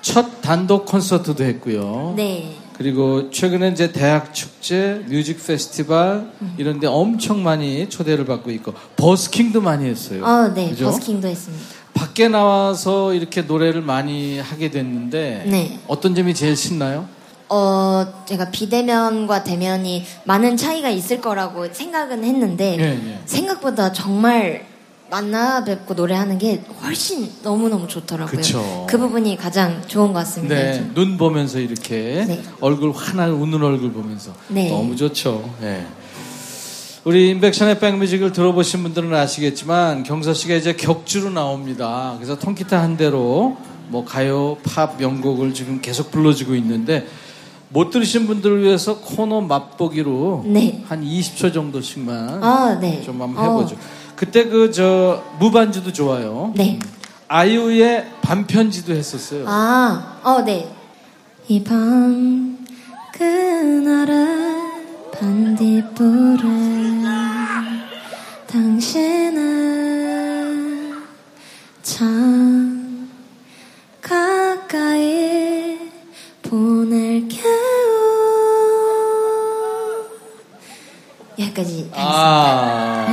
첫 단독 콘서트도 했고요. 네. 그리고 최근에 이제 대학 축제, 뮤직 페스티벌 이런 데 엄청 많이 초대를 받고 있고 버스킹도 많이 했어요. 어, 네. 그죠? 버스킹도 했습니다. 밖에 나와서 이렇게 노래를 많이 하게 됐는데 네. 어떤 점이 제일 신나요? 어, 제가 비대면과 대면이 많은 차이가 있을 거라고 생각은 했는데 예, 예. 생각보다 정말 만나 뵙고 노래하는 게 훨씬 너무너무 좋더라고요. 그쵸. 그 부분이 가장 좋은 것 같습니다. 네, 눈 보면서 이렇게 네. 얼굴 환한 웃는 얼굴 보면서 네. 너무 좋죠. 예. 우리 인백션의 백뮤직을 들어보신 분들은 아시겠지만 경서 씨가 이제 격주로 나옵니다. 그래서 통기타 한 대로 뭐 가요, 팝 명곡을 지금 계속 불러주고 있는데 못 들으신 분들을 위해서 코너 맛보기로 네. 한 20초 정도씩만 아, 네. 좀 한번 해보죠. 그때 그 저 무반주도 좋아요. 네. 아이유의 반편지도 했었어요. 아, 어, 네. 이밤 그날의 반딧불에 당신은 참 하겠습니다. 아.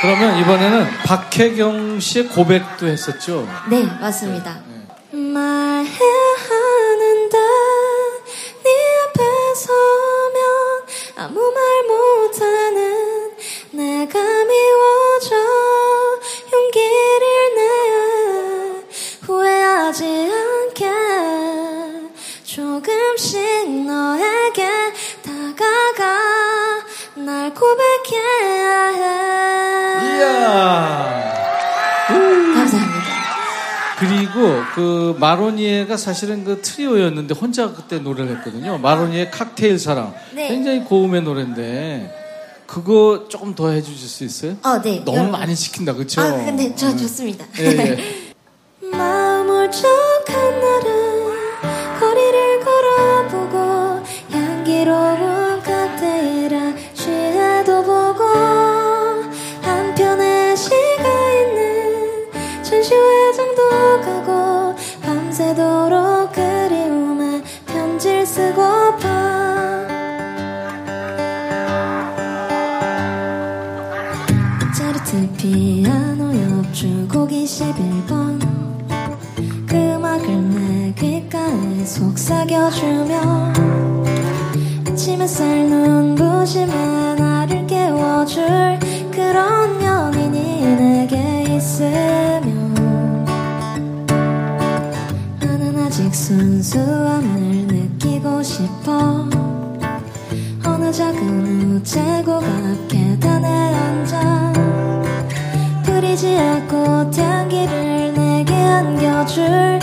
그러면 이번에는 박혜경 씨의 고백도 했었죠. 네, 맞습니다. 말해야 하는데 네 앞에 서면 아무 고백해야 해 이야. 감사합니다. 그리고 그 마로니에가 사실은 그 트리오였는데 혼자 그때 노래를 했거든요. 마로니에 칵테일 사랑. 네. 굉장히 고음의 노래인데 그거 조금 더 해주실 수 있어요? 어, 네. 너무 여러분. 많이 시킨다, 그쵸? 아, 근데 저 좋습니다. 예, 예. 마음 울적한 날은 거리를 곡이 11번. 그 음악을 내 귓가에 속삭여주며 아침 햇살 눈부심에 나를 깨워줄 그런 연인이 내게 있으면 나는 아직 순수함을 느끼고 싶어. 어느 작은 우체국 앞 계단에 앉아 않고 향기를 내게 안겨줄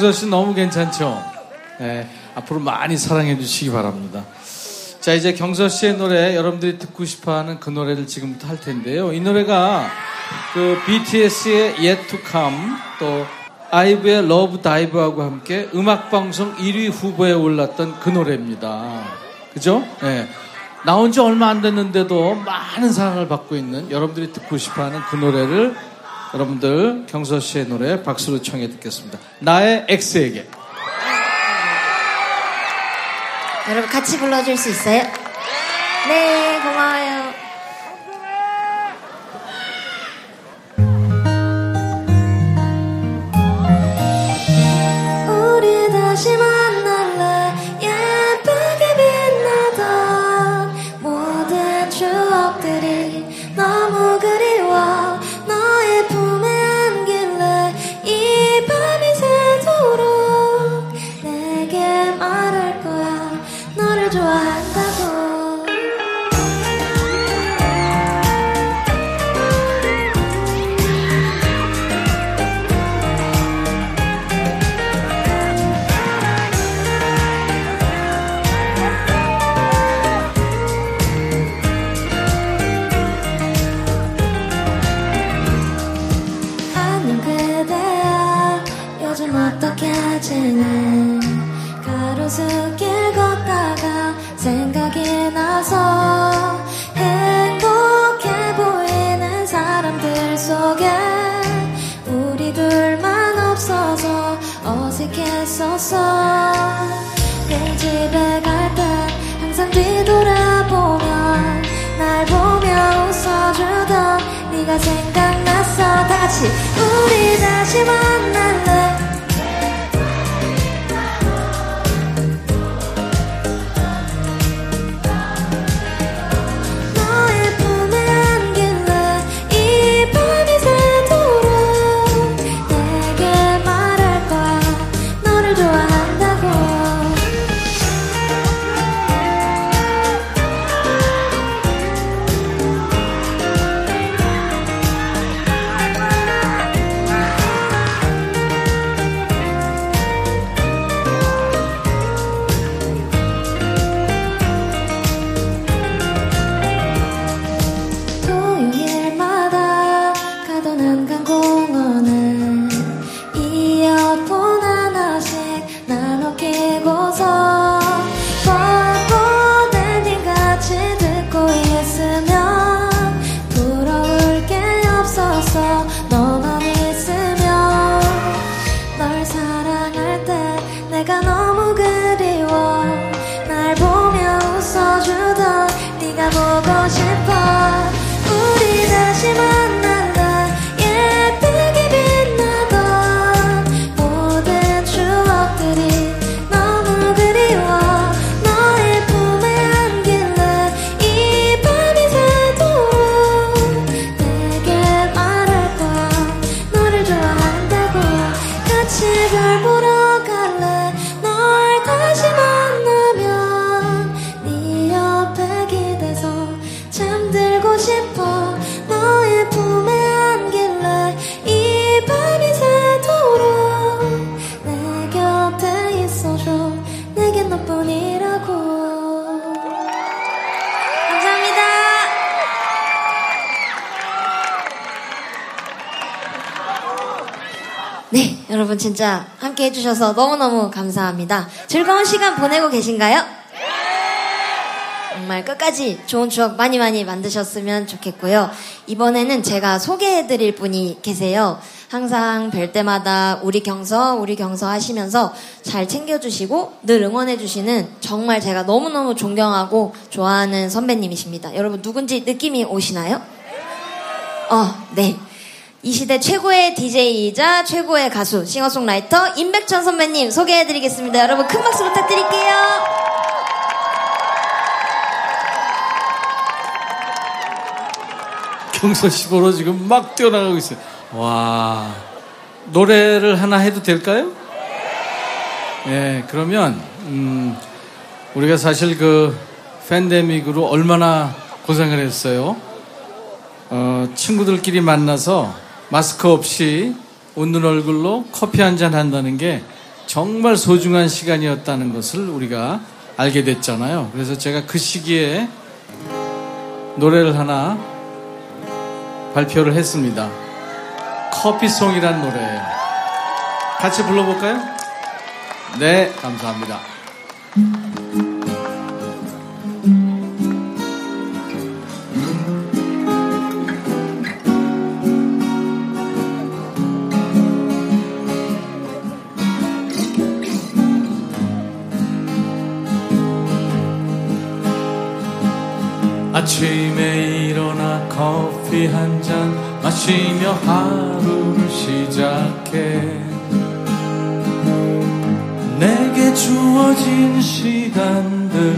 경서 씨 너무 괜찮죠? 네, 앞으로 많이 사랑해 주시기 바랍니다. 자, 이제 경서 씨의 노래 여러분들이 듣고 싶어 하는 그 노래를 지금부터 할 텐데요. 이 노래가 그 BTS의 Yet to Come 또 아이브의 LOVE DIVE하고 함께 음악방송 1위 후보에 올랐던 그 노래입니다. 그죠? 네. 나온 지 얼마 안 됐는데도 많은 사랑을 받고 있는 여러분들이 듣고 싶어 하는 그 노래를 여러분들 경서 씨의 노래 박수로 청해 듣겠습니다. 나의 X에게. 여러분 같이 불러줄 수 있어요? 네, 고마워요. 어색했었어 내 집에 갈 때 항상 뒤돌아보며 날 보며 웃어주던 네가 생각났어. 다시 우리 다시 만날래 여러분 진짜 함께 해주셔서 너무너무 감사합니다. 즐거운 시간 보내고 계신가요? 정말 끝까지 좋은 추억 많이 많이 만드셨으면 좋겠고요. 이번에는 제가 소개해드릴 분이 계세요. 항상 뵐 때마다 우리 경서, 우리 경서 하시면서 잘 챙겨주시고 늘 응원해주시는 정말 제가 너무너무 존경하고 좋아하는 선배님이십니다. 여러분 누군지 느낌이 오시나요? 어, 네. 이 시대 최고의 DJ이자 최고의 가수, 싱어송라이터 임백천 선배님 소개해드리겠습니다. 여러분 큰 박수 부탁드릴게요. 씨보러 지금 막 뛰어나가고 있어요. 와, 노래를 하나 해도 될까요? 네, 그러면, 음, 우리가 사실 그 팬데믹으로 얼마나 고생을 했어요. 어, 친구들끼리 만나서 마스크 없이 웃는 얼굴로 커피 한 잔 한다는 게 정말 소중한 시간이었다는 것을 우리가 알게 됐잖아요. 그래서 제가 그 시기에 노래를 하나 발표를 했습니다. 커피송이란 노래예요. 같이 불러볼까요? 네, 감사합니다. 아침에 일어나 커피 한 잔 마시며 하루를 시작해. 내게 주어진 시간들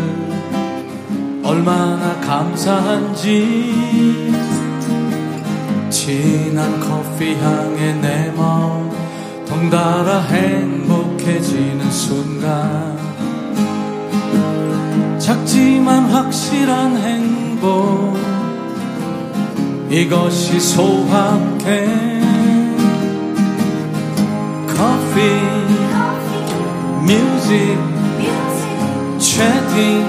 얼마나 감사한지. 진한 커피 향에 내 마음 덩달아 행복해지는 순간. 작지만 확실한 행복 이것이 소확해. 커피 뮤직 채팅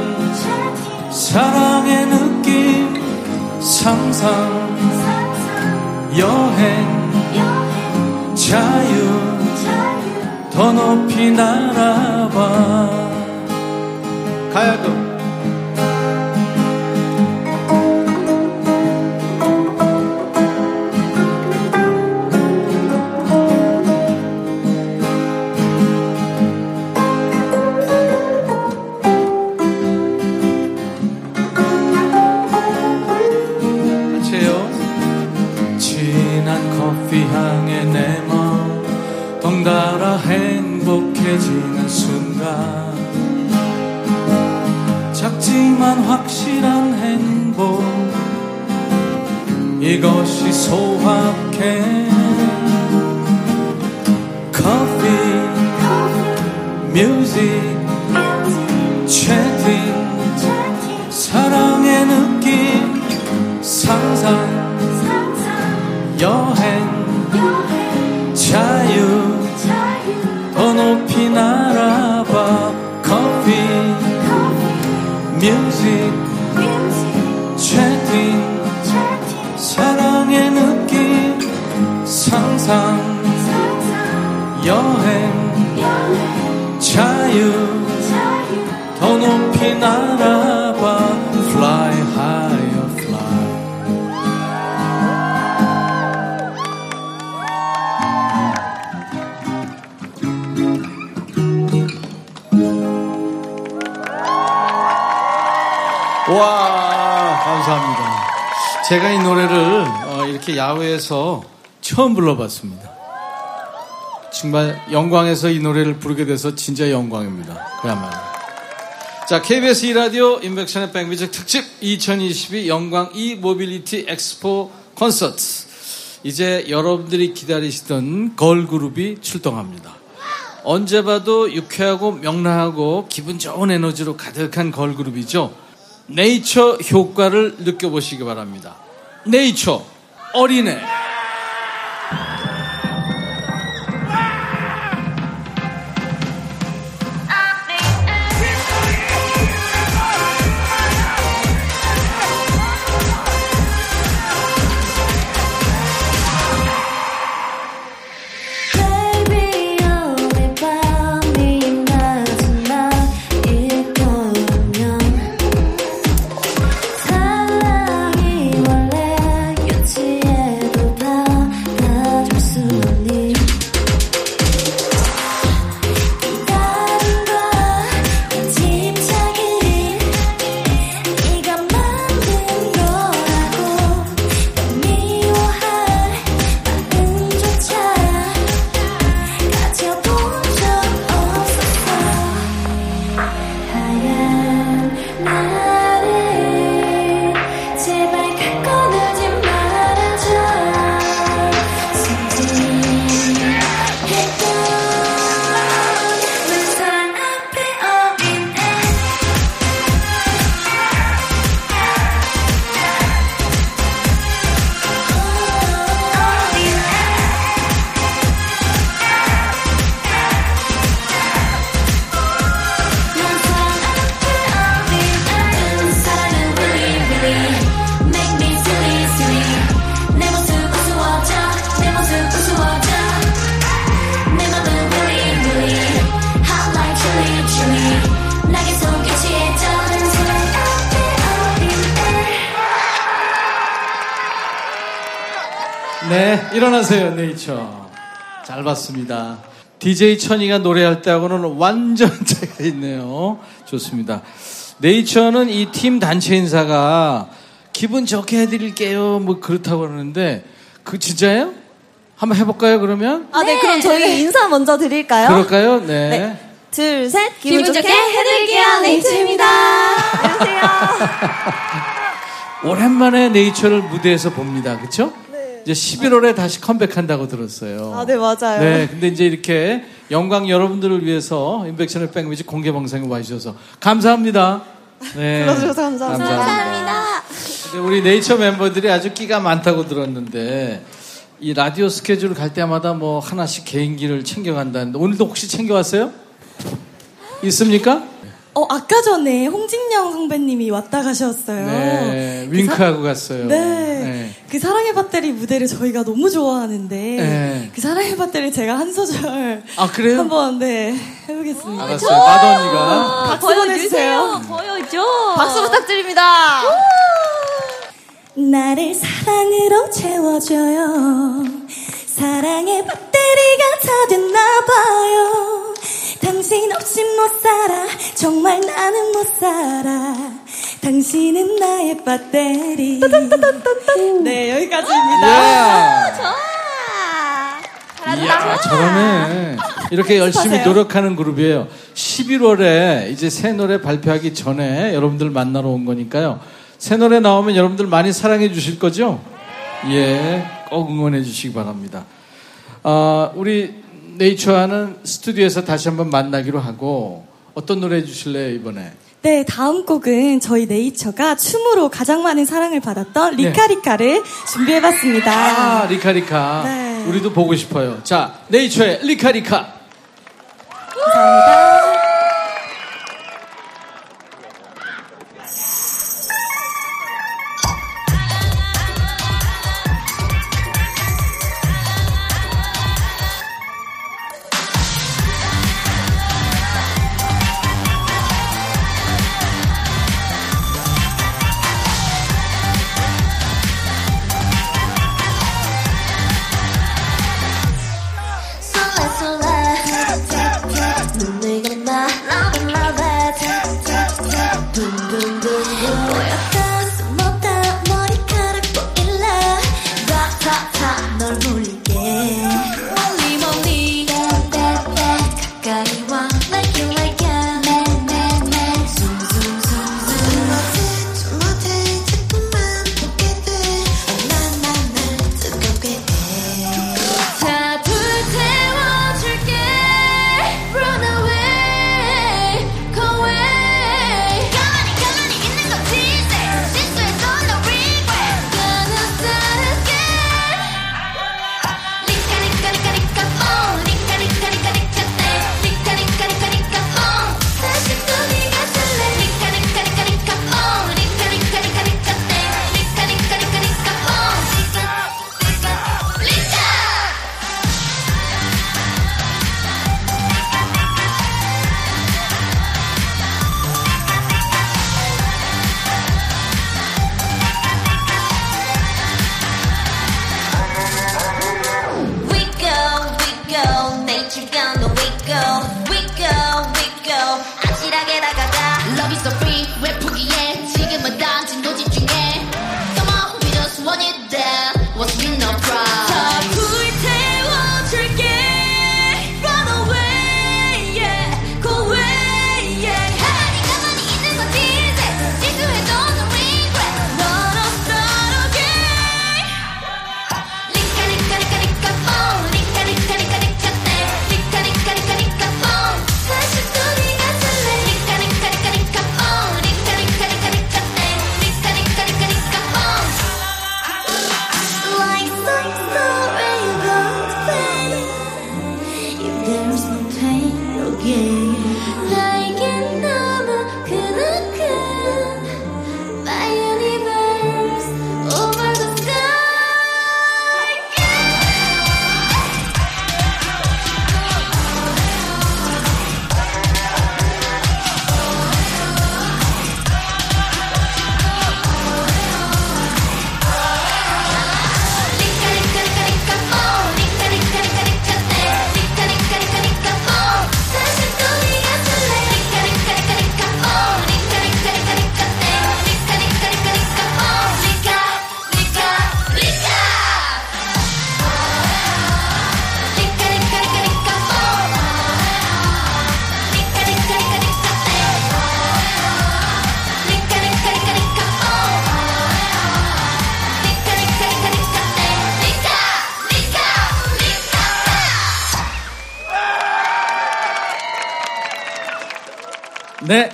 사랑의 느낌 상상 여행 자유 더 높이 날아봐 가야금 커피 향에 내 마음 덩달아 행복해지는 순간. 작지만 확실한 행복. 이것이 소확해. 커피 뮤직 채팅 사랑의 느낌 상상 여행 제가 이 노래를 어, 이렇게 야외에서 처음 불러봤습니다 정말 영광에서 이 노래를 부르게 돼서 진짜 영광입니다 그야말로 자, KBS 2라디오 임백천의 백뮤직 특집 2022 영광 e-mobility 엑스포 콘서트. 이제 여러분들이 기다리시던 걸그룹이 출동합니다. 언제 봐도 유쾌하고 명랑하고 기분 좋은 에너지로 가득한 걸그룹이죠. 네이처 효과를 느껴보시기 바랍니다. 네이처 어린애. 네, 일어나세요, 네이처. 잘 봤습니다. DJ 천이가 노래할 때하고는 완전 차이가 있네요. 좋습니다. 네이처는 이 팀 단체 인사가 기분 좋게 해드릴게요. 뭐 그렇다고 그러는데, 그 진짜예요? 한번 해볼까요, 그러면? 아, 네, 그럼 저희 인사 먼저 드릴까요? 그럴까요? 네. 네. 둘, 셋. 기분 좋게 해드릴게요, 네이처입니다. 안녕하세요. 오랜만에 네이처를 무대에서 봅니다. 그쵸? 이제 11월에 다시 컴백한다고 들었어요. 아, 네, 맞아요. 네, 근데 이제 이렇게 영광 여러분들을 위해서 인백션의 백뮤직 공개 방송에 와주셔서 감사합니다. 네. 불러주셔서 감사합니다. 감사합니다. 근데 우리 네이처 멤버들이 아주 끼가 많다고 들었는데 이 라디오 스케줄 갈 때마다 뭐 하나씩 개인기를 챙겨간다는데 오늘도 혹시 챙겨왔어요? 있습니까? 어, 아까 전에 홍진영 선배님이 왔다 가셨어요. 네, 그 윙크하고 갔어요. 네. 네. 그 사랑의 배터리 무대를 저희가 너무 좋아하는데 네. 그 사랑의 배터리 제가 한 소절 아, 그래요? 한번 네 해보겠습니다. 알았어요. 마도 언니가. 박수 보내주세요. 보여줘. 박수 부탁드립니다. 나를 사랑으로 채워줘요. 사랑의 배터리가 다 됐나봐요. 당신 없이 못 살아. 정말 나는 못 살아. 당신은 나의 배터리. 네, 여기까지입니다. 예. 이야, 저러네. 이렇게 열심히. 노력하는 그룹이에요. 11월에 이제 새 노래 발표하기 전에 여러분들 만나러 온 거니까요. 새 노래 나오면 여러분들 많이 사랑해 주실 거죠? 예, 꼭 응원해 주시기 바랍니다. 아, 우리 네이처와는 스튜디오에서 다시 한번 만나기로 하고 어떤 노래 해주실래요, 이번에? 네, 다음 곡은 저희 네이처가 춤으로 가장 많은 사랑을 받았던 네. 리카리카를 준비해봤습니다. 아, 리카리카. 네. 우리도 보고 싶어요. 자, 네이처의 리카리카. 설레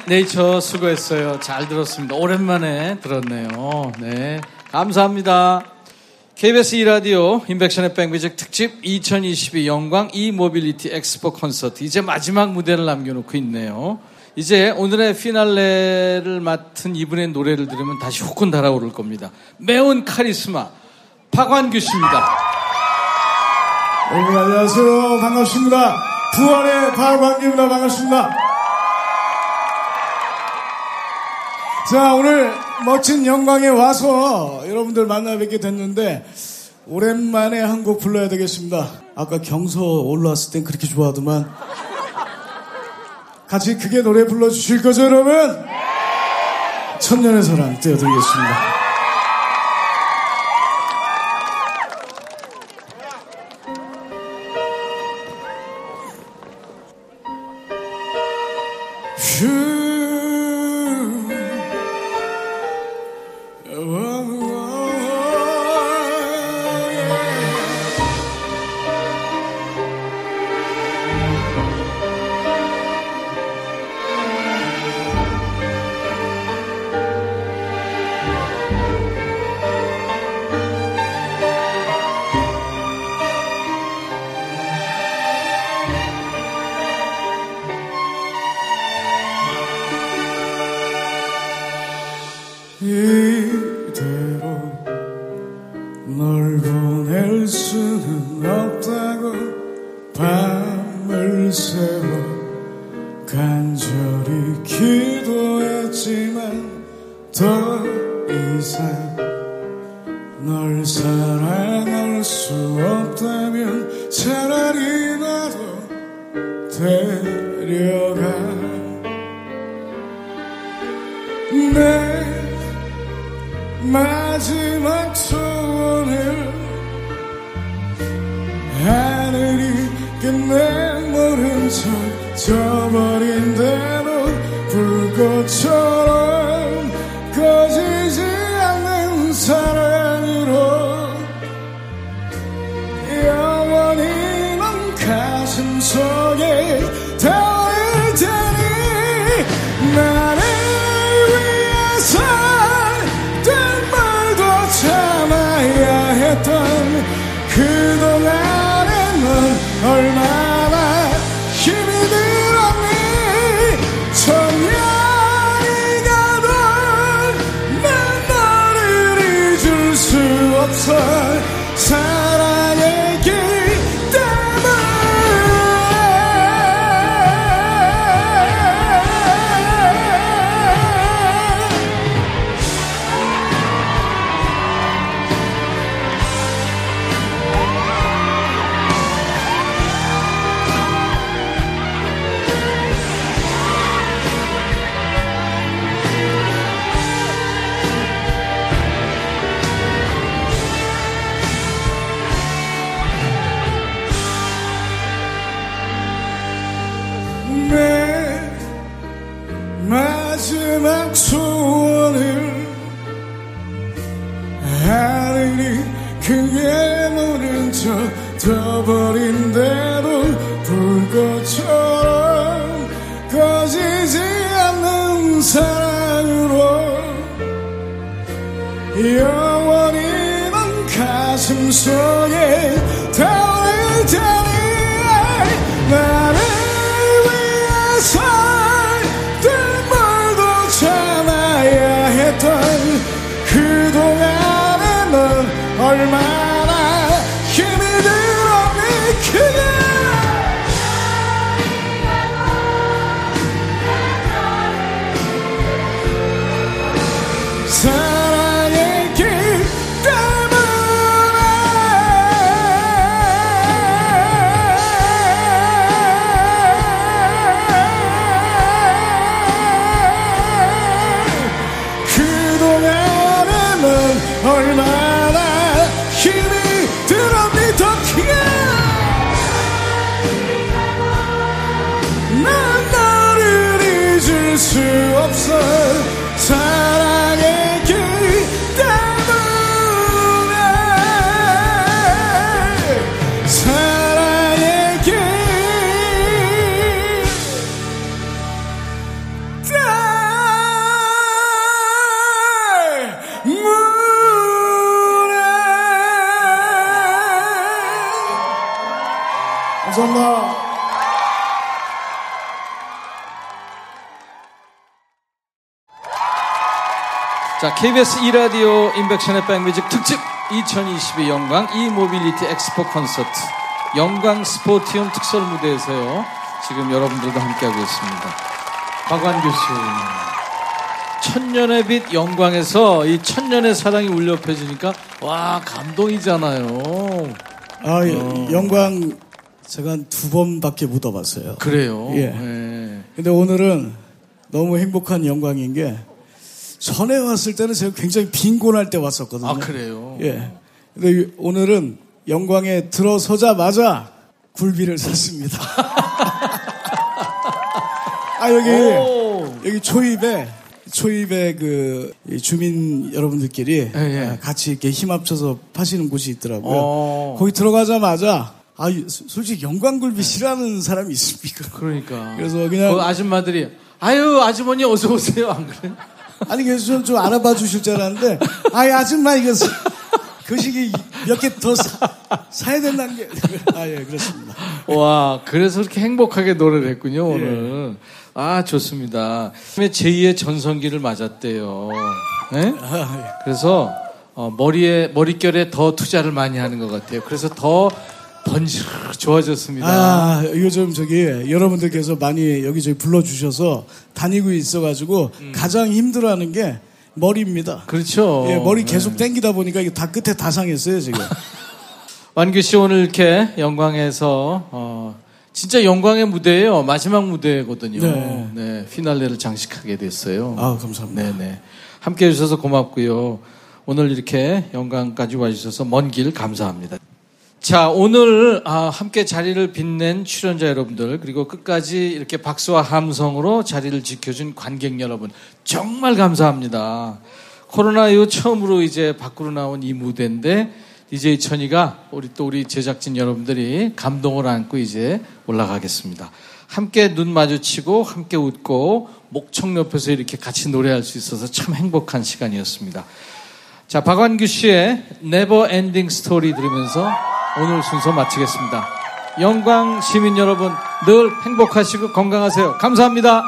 네, 네이처 수고했어요. 잘 들었습니다. 오랜만에 들었네요. 네, 감사합니다. KBS 2라디오 임백천의 백뮤직 특집 2022 영광 e-mobility 엑스포 콘서트 이제 마지막 무대를 남겨놓고 있네요. 이제 오늘의 피날레를 맡은 이분의 노래를 들으면 다시 후끈 달아오를 겁니다. 매운 카리스마 박완규 씨입니다. 여러분 안녕하세요. 반갑습니다. 부활의 박광기입니다. 반갑습니다. 자, 오늘 멋진 영광에 와서 여러분들 만나 뵙게 됐는데 오랜만에 한 곡 불러야 되겠습니다. 아까 경서 올라왔을 땐 그렇게 좋아하더만 같이 크게 노래 불러주실 거죠, 여러분? 천년의 사랑 띄워드리겠습니다. 이 KBS 2라디오 임백천의 백뮤직 특집 2022 영광 e-mobility 엑스포 콘서트 영광 스포티움 특설 무대에서요. 지금 여러분들도 함께하고 있습니다. 박완규 씨. 천년의 빛 영광에서 이 천년의 사랑이 울려 퍼지니까 와 감동이잖아요. 아, 예, 영광 제가 한 두 번밖에 못 와봤어요. 그래요. 예. 네. 근데 오늘은 너무 행복한 영광인 게 전에 왔을 때는 제가 굉장히 빈곤할 때 왔었거든요. 아 그래요. 예. 근데 이- 오늘은 영광에 들어서자마자 굴비를 샀습니다. 아 여기 오. 여기 초입에 초입에 그이 주민 여러분들끼리 예, 예. 아, 같이 이렇게 힘 합쳐서 파시는 곳이 있더라고요. 어. 거기 들어가자마자 아 이- 솔직히 영광굴비 싫어하는 사람이 있습니까? 그러니까. 그래서 그냥 그 아줌마들이 아유 아주머니 어서 오세요 안 그래? 아니 그래서 좀, 좀 알아봐 주실 줄 알았는데 아이 아줌마 이거 사- 그 시기 몇 개 더 사야 된다는 게 아 예 그렇습니다. 와 그래서 그렇게 행복하게 노래를 했군요 오늘. 아 좋습니다. 제2의 전성기를 맞았대요. 네? 그래서 어, 머리에 머릿결에 더 투자를 많이 하는 것 같아요. 그래서 더 번지 좋아졌습니다. 아 요즘 저기 여러분들께서 많이 여기저기 불러주셔서 다니고 있어가지고 가장 힘들어하는 게 머리입니다. 그렇죠. 예, 머리 계속 땡기다 보니까 이게 다 끝에 다 상했어요 지금. 완규 씨 오늘 이렇게 영광에서 어, 진짜 영광의 무대예요. 마지막 무대거든요. 네. 네, 피날레를 장식하게 됐어요. 아 감사합니다. 네네. 함께 해주셔서 고맙고요. 오늘 이렇게 영광까지 와주셔서 먼 길 감사합니다. 자, 오늘 아, 함께 자리를 빛낸 출연자 여러분들 그리고 끝까지 이렇게 박수와 함성으로 자리를 지켜준 관객 여러분 정말 감사합니다. 코로나 이후 처음으로 이제 밖으로 나온 이 무대인데 DJ 천이가 우리 또 우리 제작진 여러분들이 감동을 안고 이제 올라가겠습니다. 함께 눈 마주치고 함께 웃고 목청 옆에서 이렇게 같이 노래할 수 있어서 참 행복한 시간이었습니다. 자, 박완규 씨의 Never Ending Story 들으면서 오늘 순서 마치겠습니다. 영광 시민 여러분 늘 행복하시고 건강하세요. 감사합니다.